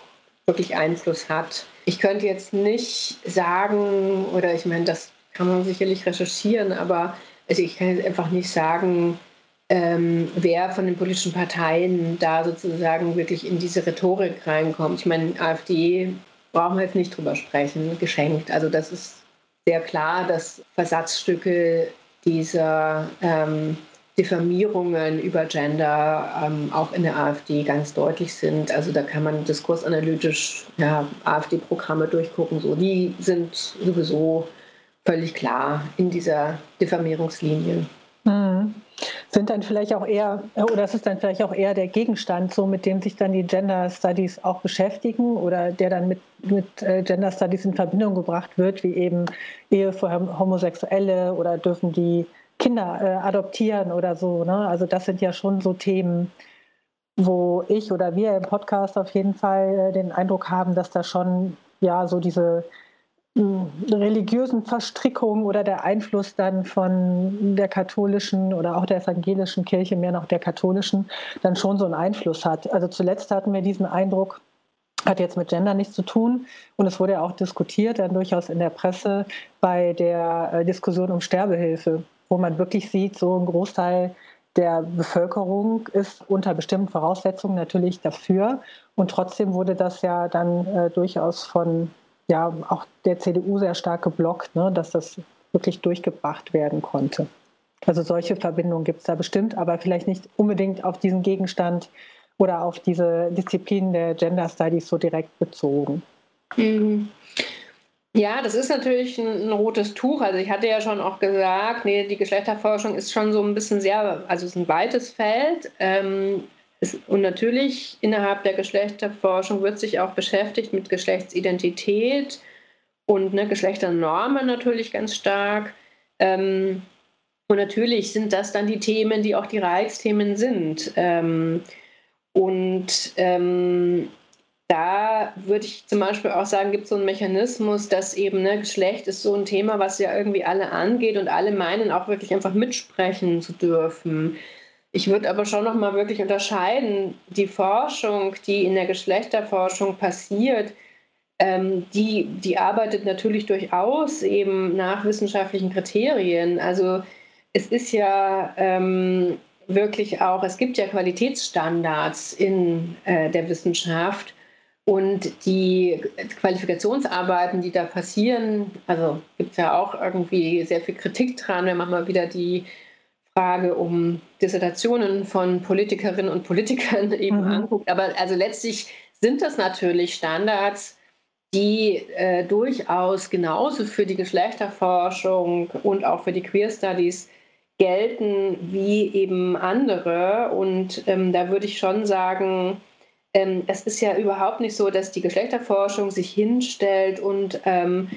wirklich Einfluss hat. Ich könnte jetzt nicht sagen, oder ich meine, das kann man sicherlich recherchieren, aber also ich kann jetzt einfach nicht sagen, ähm, wer von den politischen Parteien da sozusagen wirklich in diese Rhetorik reinkommt. Ich meine, AfD brauchen wir jetzt nicht drüber sprechen, geschenkt. Also das ist sehr klar, dass Versatzstücke dieser ähm, Diffamierungen über Gender ähm, auch in der AfD ganz deutlich sind. Also da kann man diskursanalytisch ja, AfD-Programme durchgucken. So, die sind sowieso völlig klar in dieser Diffamierungslinie. Mhm. Sind dann vielleicht auch eher, oder ist es dann vielleicht auch eher der Gegenstand, so mit dem sich dann die Gender Studies auch beschäftigen oder der dann mit, mit äh, Gender Studies in Verbindung gebracht wird, wie eben Ehe für Homosexuelle oder dürfen die Kinder äh, adoptieren oder so. Ne? Also das sind ja schon so Themen, wo ich oder wir im Podcast auf jeden Fall äh, den Eindruck haben, dass da schon ja so diese hm, religiösen Verstrickungen oder der Einfluss dann von der katholischen oder auch der evangelischen Kirche, mehr noch der katholischen, dann schon so einen Einfluss hat. Also zuletzt hatten wir diesen Eindruck, hat jetzt mit Gender nichts zu tun. Und es wurde ja auch diskutiert, dann durchaus in der Presse bei der äh, Diskussion um Sterbehilfe wo man wirklich sieht, so ein Großteil der Bevölkerung ist unter bestimmten Voraussetzungen natürlich dafür. Und trotzdem wurde das ja dann äh, durchaus von ja, auch der CDU sehr stark geblockt, ne, dass das wirklich durchgebracht werden konnte. Also solche Verbindungen gibt es da bestimmt, aber vielleicht nicht unbedingt auf diesen Gegenstand oder auf diese Disziplin der Gender Studies so direkt bezogen. Mhm. Ja, das ist natürlich ein, ein, rotes Tuch. Also ich hatte ja schon auch gesagt, nee, die Geschlechterforschung ist schon so ein bisschen sehr, also es ist ein weites Feld. Ähm, Es, und natürlich innerhalb der Geschlechterforschung wird sich auch beschäftigt mit Geschlechtsidentität und ne, Geschlechternormen natürlich ganz stark. Ähm, und natürlich sind das dann die Themen, die auch die Reizthemen sind. Ähm, und ähm, da würde ich zum Beispiel auch sagen, gibt es so einen Mechanismus, dass eben ne, Geschlecht ist so ein Thema, was ja irgendwie alle angeht und alle meinen auch wirklich einfach mitsprechen zu dürfen. Ich würde aber schon noch mal wirklich unterscheiden, die Forschung, die in der Geschlechterforschung passiert, ähm, die, die arbeitet natürlich durchaus eben nach wissenschaftlichen Kriterien. Also es ist ja ähm, wirklich auch, es gibt ja Qualitätsstandards in äh, der Wissenschaft und die Qualifikationsarbeiten, die da passieren, also gibt es ja auch irgendwie sehr viel Kritik dran, wenn man mal wieder die Frage um Dissertationen von Politikerinnen und Politikern *laughs* eben mhm. anguckt. Aber also letztlich sind das natürlich Standards, die äh, durchaus genauso für die Geschlechterforschung und auch für die Queer Studies gelten wie eben andere. Und ähm, da würde ich schon sagen, ähm, es ist ja überhaupt nicht so, dass die Geschlechterforschung sich hinstellt und ähm,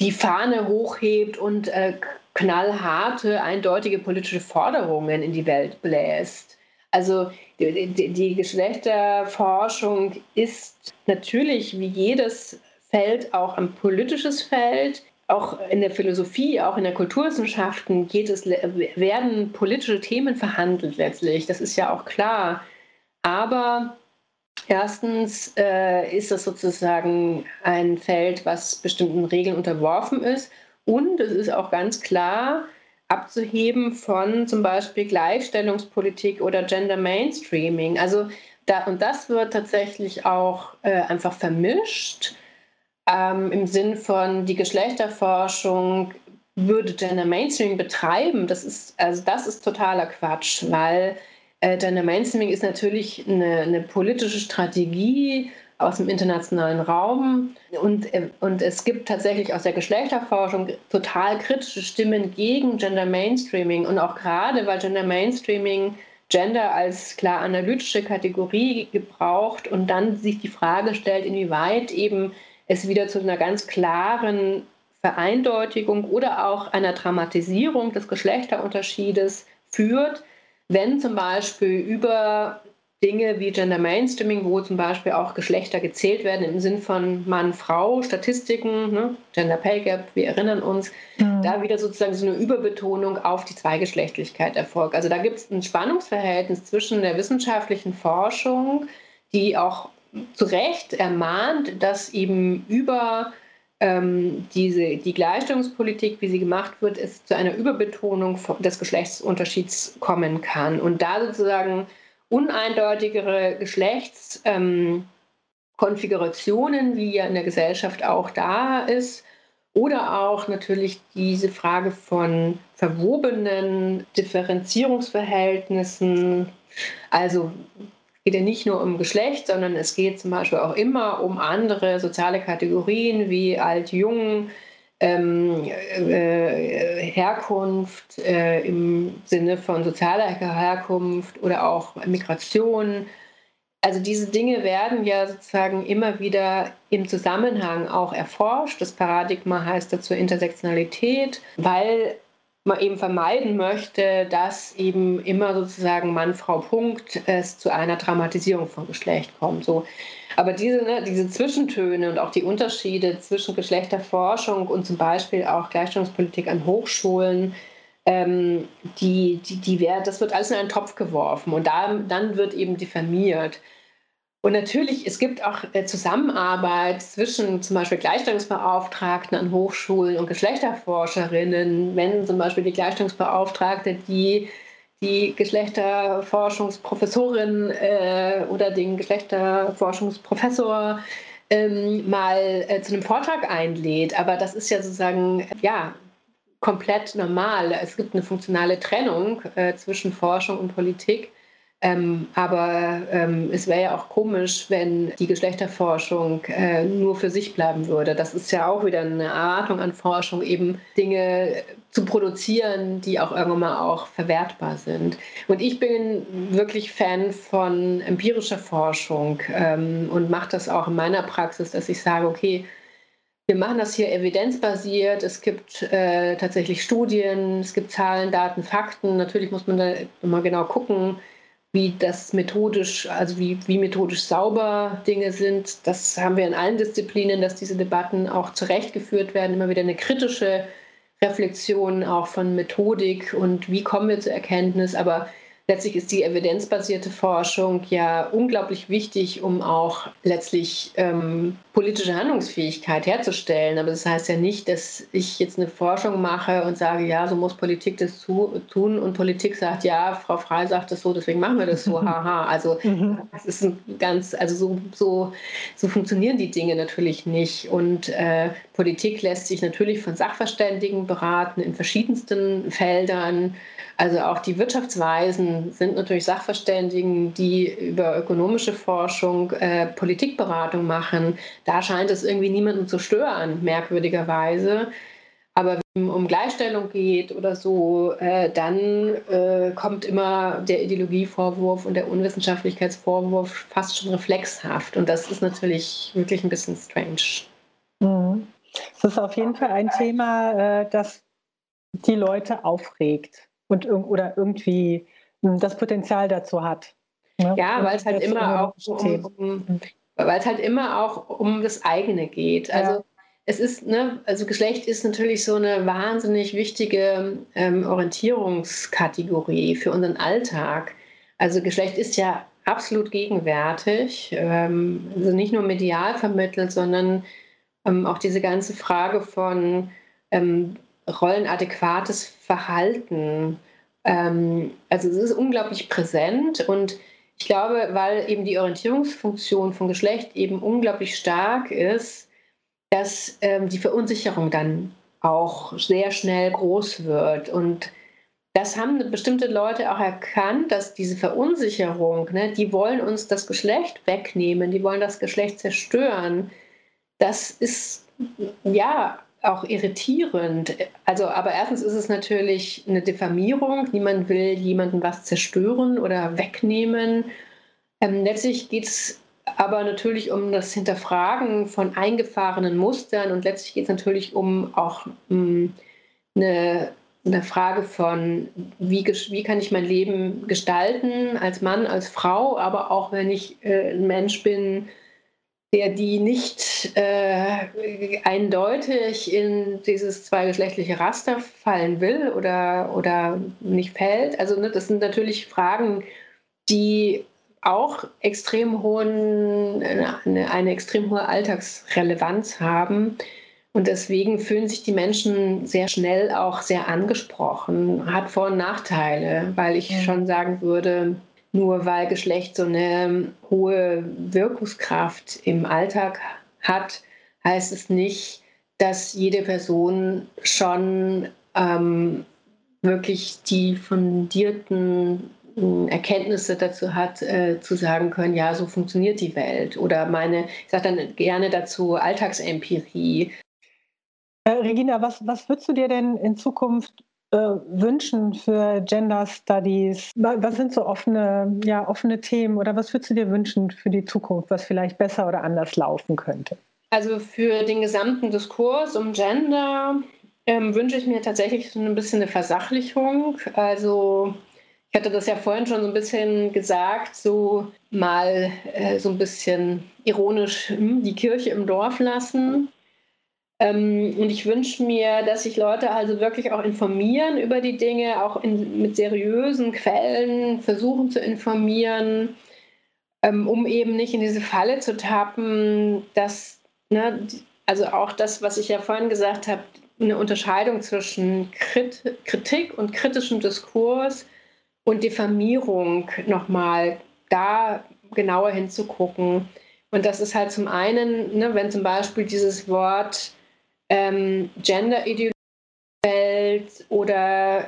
die Fahne hochhebt und äh, knallharte, eindeutige politische Forderungen in die Welt bläst. Also die, die, die Geschlechterforschung ist natürlich wie jedes Feld auch ein politisches Feld auch in der Philosophie, auch in der Kulturwissenschaften geht es, werden politische Themen verhandelt letztlich. Das ist ja auch klar. Aber erstens äh, ist das sozusagen ein Feld, was bestimmten Regeln unterworfen ist. Und es ist auch ganz klar abzuheben von zum Beispiel Gleichstellungspolitik oder Gender Mainstreaming. Also da, und das wird tatsächlich auch äh, einfach vermischt ähm, im Sinn von die Geschlechterforschung würde Gender Mainstreaming betreiben. Das ist, also das ist totaler Quatsch, weil Gender Mainstreaming ist natürlich eine, eine, politische Strategie aus dem internationalen Raum. Und, äh, und es gibt tatsächlich aus der Geschlechterforschung total kritische Stimmen gegen Gender Mainstreaming. Und auch gerade, weil Gender Mainstreaming Gender als klar analytische Kategorie gebraucht und dann sich die Frage stellt, inwieweit eben es wieder zu einer ganz klaren Vereindeutigung oder auch einer Dramatisierung des Geschlechterunterschiedes führt, wenn zum Beispiel über Dinge wie Gender Mainstreaming, wo zum Beispiel auch Geschlechter gezählt werden im Sinn von Mann, Frau, Statistiken, ne? Gender Pay Gap, wir erinnern uns, mhm. da wieder sozusagen so eine Überbetonung auf die Zweigeschlechtlichkeit erfolgt. Also da gibt es ein Spannungsverhältnis zwischen der wissenschaftlichen Forschung, die auch zu Recht ermahnt, dass eben über ähm, diese, die Gleichstellungspolitik, wie sie gemacht wird, es zu einer Überbetonung des Geschlechtsunterschieds kommen kann. Und da sozusagen uneindeutigere Geschlechtskonfigurationen, ähm, wie ja in der Gesellschaft auch da ist, oder auch natürlich diese Frage von verwobenen Differenzierungsverhältnissen, also geht ja nicht nur um Geschlecht, sondern es geht zum Beispiel auch immer um andere soziale Kategorien wie alt, jung, ähm, äh, Herkunft äh, im Sinne von sozialer Herkunft oder auch Migration. Also diese Dinge werden ja sozusagen immer wieder im Zusammenhang auch erforscht. Das Paradigma heißt dazu Intersektionalität, weil man eben vermeiden möchte, dass eben immer sozusagen Mann, Frau, Punkt es zu einer Dramatisierung von Geschlecht kommt. So. Aber diese, ne, diese Zwischentöne und auch die Unterschiede zwischen Geschlechterforschung und zum Beispiel auch Gleichstellungspolitik an Hochschulen, ähm, die, die, die, das wird alles in einen Topf geworfen und da, dann wird eben diffamiert. Und natürlich, es gibt auch äh, Zusammenarbeit zwischen zum Beispiel Gleichstellungsbeauftragten an Hochschulen und Geschlechterforscherinnen, wenn zum Beispiel die Gleichstellungsbeauftragte die die Geschlechterforschungsprofessorin äh, oder den Geschlechterforschungsprofessor ähm, mal äh, zu einem Vortrag einlädt. Aber das ist ja sozusagen, ja, komplett normal. Es gibt eine funktionale Trennung äh, zwischen Forschung und Politik. Ähm, aber ähm, es wäre ja auch komisch, wenn die Geschlechterforschung äh, nur für sich bleiben würde. Das ist ja auch wieder eine Erwartung an Forschung, eben Dinge zu produzieren, die auch irgendwann mal auch verwertbar sind. Und ich bin wirklich Fan von empirischer Forschung ähm, und mache das auch in meiner Praxis, dass ich sage, okay, wir machen das hier evidenzbasiert. Es gibt äh, tatsächlich Studien, es gibt Zahlen, Daten, Fakten. Natürlich muss man da immer genau gucken, wie das methodisch, also wie, wie methodisch sauber Dinge sind. Das haben wir in allen Disziplinen, dass diese Debatten auch zurechtgeführt werden, immer wieder eine kritische Reflexion auch von Methodik und wie kommen wir zur Erkenntnis. Aber letztlich ist die evidenzbasierte Forschung ja unglaublich wichtig, um auch letztlich ähm, politische Handlungsfähigkeit herzustellen. Aber das heißt ja nicht, dass ich jetzt eine Forschung mache und sage, ja, so muss Politik das zu, tun und Politik sagt, ja, Frau Frei sagt das so, deswegen machen wir das so, *laughs* haha. Also mhm. das ist ein ganz, also so, so, so funktionieren die Dinge natürlich nicht. Und äh, Politik lässt sich natürlich von Sachverständigen beraten in verschiedensten Feldern. Also auch die Wirtschaftsweisen sind natürlich Sachverständigen, die über ökonomische Forschung äh, Politikberatung machen. Da scheint es irgendwie niemanden zu stören, merkwürdigerweise. Aber wenn es um Gleichstellung geht oder so, äh, dann äh, kommt immer der Ideologievorwurf und der Unwissenschaftlichkeitsvorwurf fast schon reflexhaft. Und das ist natürlich wirklich ein bisschen strange. Mhm. Es ist auf jeden Fall ein Thema, äh, das die Leute aufregt und oder irgendwie das Potenzial dazu hat. Ne? Ja, weil es halt immer auch um, um, weil es halt immer auch um das eigene geht. Also ja. es ist, ne, also Geschlecht ist natürlich so eine wahnsinnig wichtige ähm, Orientierungskategorie für unseren Alltag. Also Geschlecht ist ja absolut gegenwärtig, ähm, also nicht nur medial vermittelt, sondern ähm, auch diese ganze Frage von ähm, rollenadäquates Verhalten. Ähm, also es ist unglaublich präsent und ich glaube, weil eben die Orientierungsfunktion von Geschlecht eben unglaublich stark ist, dass ähm, die Verunsicherung dann auch sehr schnell groß wird. Und das haben bestimmte Leute auch erkannt, dass diese Verunsicherung, ne, die wollen uns das Geschlecht wegnehmen, die wollen das Geschlecht zerstören. Das ist ja auch irritierend. Also, aber erstens ist es natürlich eine Diffamierung. Niemand will jemandem was zerstören oder wegnehmen. Ähm, letztlich geht es aber natürlich um das Hinterfragen von eingefahrenen Mustern und letztlich geht es natürlich um auch um, hm, eine, eine, Frage von, wie, wie kann ich mein Leben gestalten als Mann, als Frau, aber auch wenn ich äh, ein Mensch bin, der die nicht äh, eindeutig in dieses zweigeschlechtliche Raster fallen will oder, oder nicht fällt. Also ne, das sind natürlich Fragen, die auch extrem hohen, eine, eine extrem hohe Alltagsrelevanz haben. Und deswegen fühlen sich die Menschen sehr schnell auch sehr angesprochen. Hat Vor- und Nachteile, weil ich schon sagen würde, nur weil Geschlecht so eine hohe Wirkungskraft im Alltag hat, heißt es nicht, dass jede Person schon ähm, wirklich die fundierten äh, Erkenntnisse dazu hat, äh, zu sagen können, ja, so funktioniert die Welt. Oder meine, ich sage dann gerne dazu Alltagsempirie. Äh, Regina, was, was würdest du dir denn in Zukunft äh, wünschen für Gender Studies? Was sind so offene, ja, offene Themen oder was würdest du dir wünschen für die Zukunft, was vielleicht besser oder anders laufen könnte? Also für den gesamten Diskurs um Gender ähm, wünsche ich mir tatsächlich so ein bisschen eine Versachlichung. Also ich hatte das ja vorhin schon so ein bisschen gesagt, so mal äh, so ein bisschen ironisch hm, die Kirche im Dorf lassen. Ähm, und ich wünsche mir, dass sich Leute also wirklich auch informieren über die Dinge, auch in, mit seriösen Quellen versuchen zu informieren, ähm, um eben nicht in diese Falle zu tappen, dass, ne, also auch das, was ich ja vorhin gesagt habe, eine Unterscheidung zwischen Krit Kritik und kritischem Diskurs und Diffamierung nochmal da genauer hinzugucken. Und das ist halt zum einen, ne, wenn zum Beispiel dieses Wort ähm, Gender-Ideologie oder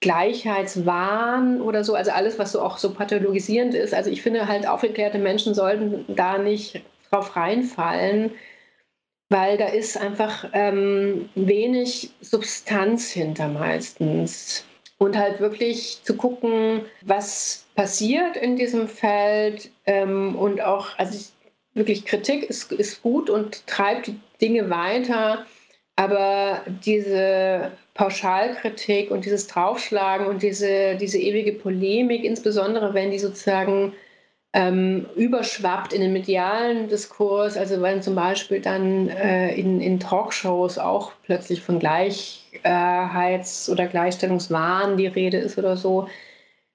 Gleichheitswahn oder so, also alles, was so auch so pathologisierend ist. Also ich finde halt, aufgeklärte Menschen sollten da nicht drauf reinfallen. weil da ist einfach ähm, wenig Substanz hinter meistens. Und halt wirklich zu gucken, was passiert in diesem Feld ähm, und auch, also ich, wirklich Kritik ist, ist gut und treibt die Dinge weiter, aber diese Pauschalkritik und dieses Draufschlagen und diese, diese ewige Polemik, insbesondere wenn die sozusagen ähm, überschwappt in den medialen Diskurs, also wenn zum Beispiel dann äh, in, in Talkshows auch plötzlich von Gleichheits- oder Gleichstellungswahn die Rede ist oder so,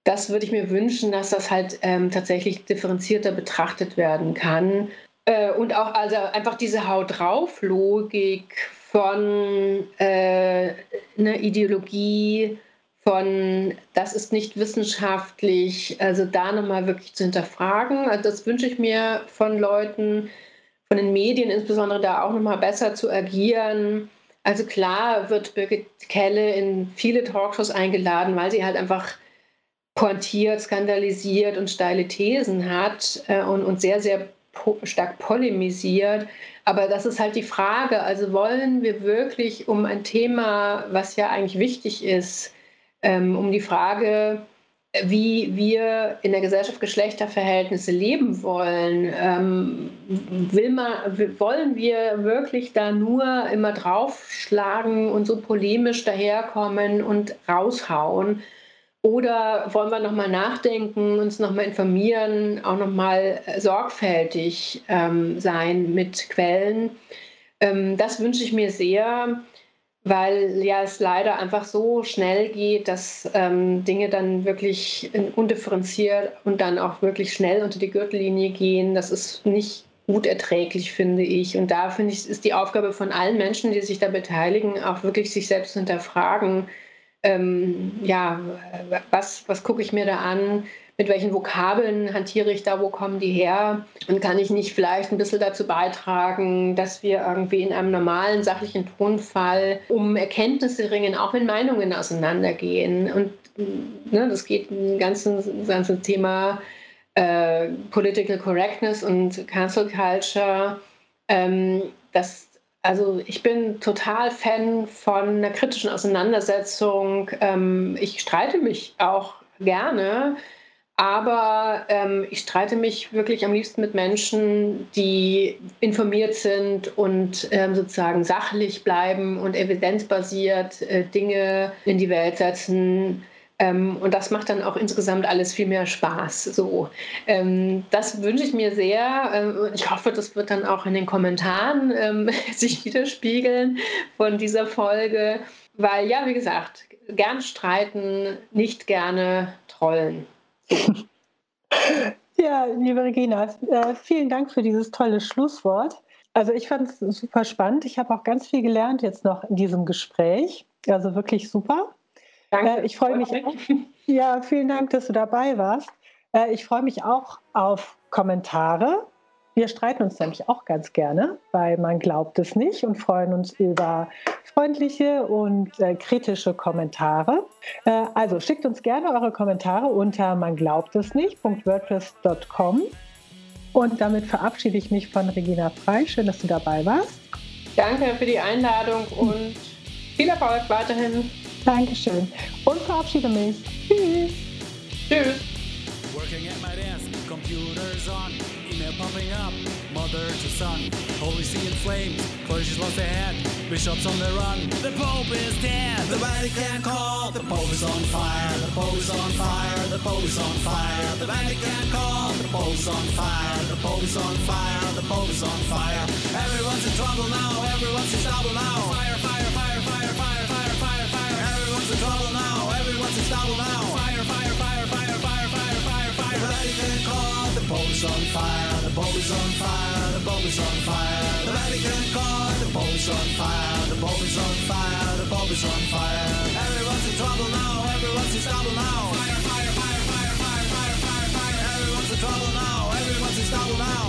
das würde ich mir wünschen, dass das halt ähm, tatsächlich differenzierter betrachtet werden kann. Äh, und auch also einfach diese Haut drauf Logik von äh, einer Ideologie, von, das ist nicht wissenschaftlich, also da nochmal wirklich zu hinterfragen. Also das wünsche ich mir von Leuten, von den Medien insbesondere, da auch nochmal besser zu agieren. Also klar wird Birgit Kelle in viele Talkshows eingeladen, weil sie halt einfach pointiert, skandalisiert und steile Thesen hat äh, und, und sehr, sehr stark polemisiert. Aber das ist halt die Frage. Also wollen wir wirklich um ein Thema, was ja eigentlich wichtig ist, ähm, um die Frage, wie wir in der Gesellschaft Geschlechterverhältnisse leben wollen. Ähm, will man, wollen wir wirklich da nur immer draufschlagen und so polemisch daherkommen und raushauen? Oder wollen wir nochmal nachdenken, uns nochmal informieren, auch nochmal sorgfältig ähm, sein mit Quellen? Ähm, das wünsche ich mir sehr weil ja es leider einfach so schnell geht, dass ähm, Dinge dann wirklich undifferenziert und dann auch wirklich schnell unter die Gürtellinie gehen. Das ist nicht gut erträglich, finde ich. Und da finde ich, ist die Aufgabe von allen Menschen, die sich da beteiligen, auch wirklich sich selbst zu hinterfragen. Ähm, ja, was, was gucke ich mir da an? mit welchen Vokabeln hantiere ich da, wo kommen die her und kann ich nicht vielleicht ein bisschen dazu beitragen, dass wir irgendwie in einem normalen sachlichen Tonfall um Erkenntnisse ringen, auch wenn Meinungen auseinandergehen. Und ne, das geht im ganzen, ganzen Thema äh, Political Correctness und Cancel Culture. Ähm, das also ich bin total Fan von einer kritischen Auseinandersetzung. Ähm, ich streite mich auch gerne, aber ähm, ich streite mich wirklich am liebsten mit Menschen, die informiert sind und ähm, sozusagen sachlich bleiben und evidenzbasiert äh, Dinge in die Welt setzen. Ähm, und das macht dann auch insgesamt alles viel mehr Spaß. So, ähm, das wünsche ich mir sehr. Ähm, ich hoffe, das wird dann auch in den Kommentaren ähm, *laughs* sich widerspiegeln von dieser Folge. Weil ja, wie gesagt, gern streiten, nicht gerne trollen. *laughs* Ja, liebe Regina, äh, vielen Dank für dieses tolle Schlusswort. Also ich fand es super spannend. Ich habe auch ganz viel gelernt jetzt noch in diesem Gespräch. Also wirklich super. Danke. Äh, ich freue mich. *laughs* Ja, vielen Dank, dass du dabei warst. Äh, ich freue mich auch auf Kommentare wir streiten uns nämlich auch ganz gerne, weil man glaubt es nicht und freuen uns über freundliche und äh, kritische Kommentare. Äh, also schickt uns gerne eure Kommentare unter man glaubt es nicht.wordpress.com. Und damit verabschiede ich mich von Regina Frei. Schön, dass du dabei warst. Danke für die Einladung und viel Erfolg weiterhin. Dankeschön. Und verabschiede mich. Tschüss. Tschüss. Working at my desk, computers on, email pumping up, mother to son. Holy see in flames, clergy's lost their head, bishops on the run. The Pope is dead, the Vatican call, the Pope is on fire, the Pope is on fire, the Pope is on fire. The Vatican call, the Pope is on fire, the Pope is on fire, the Pope is on fire. Everyone's in trouble now, everyone's in trouble now. Fire, fire, fire, fire, trouble now. Everyone's in trouble now. Fire, fire, fire, fire, fire, fire, fire, fire. The Vatican caught the Pope is on fire. The Pope is on fire. The Pope is on fire. The Vatican caught the Pope is on fire. The Pope is on fire. The Pope is on fire. Everyone's in trouble now. Everyone's in trouble now. Fire, fire, fire, fire, fire, fire, fire, fire. Everyone's in trouble now. Everyone's in trouble now.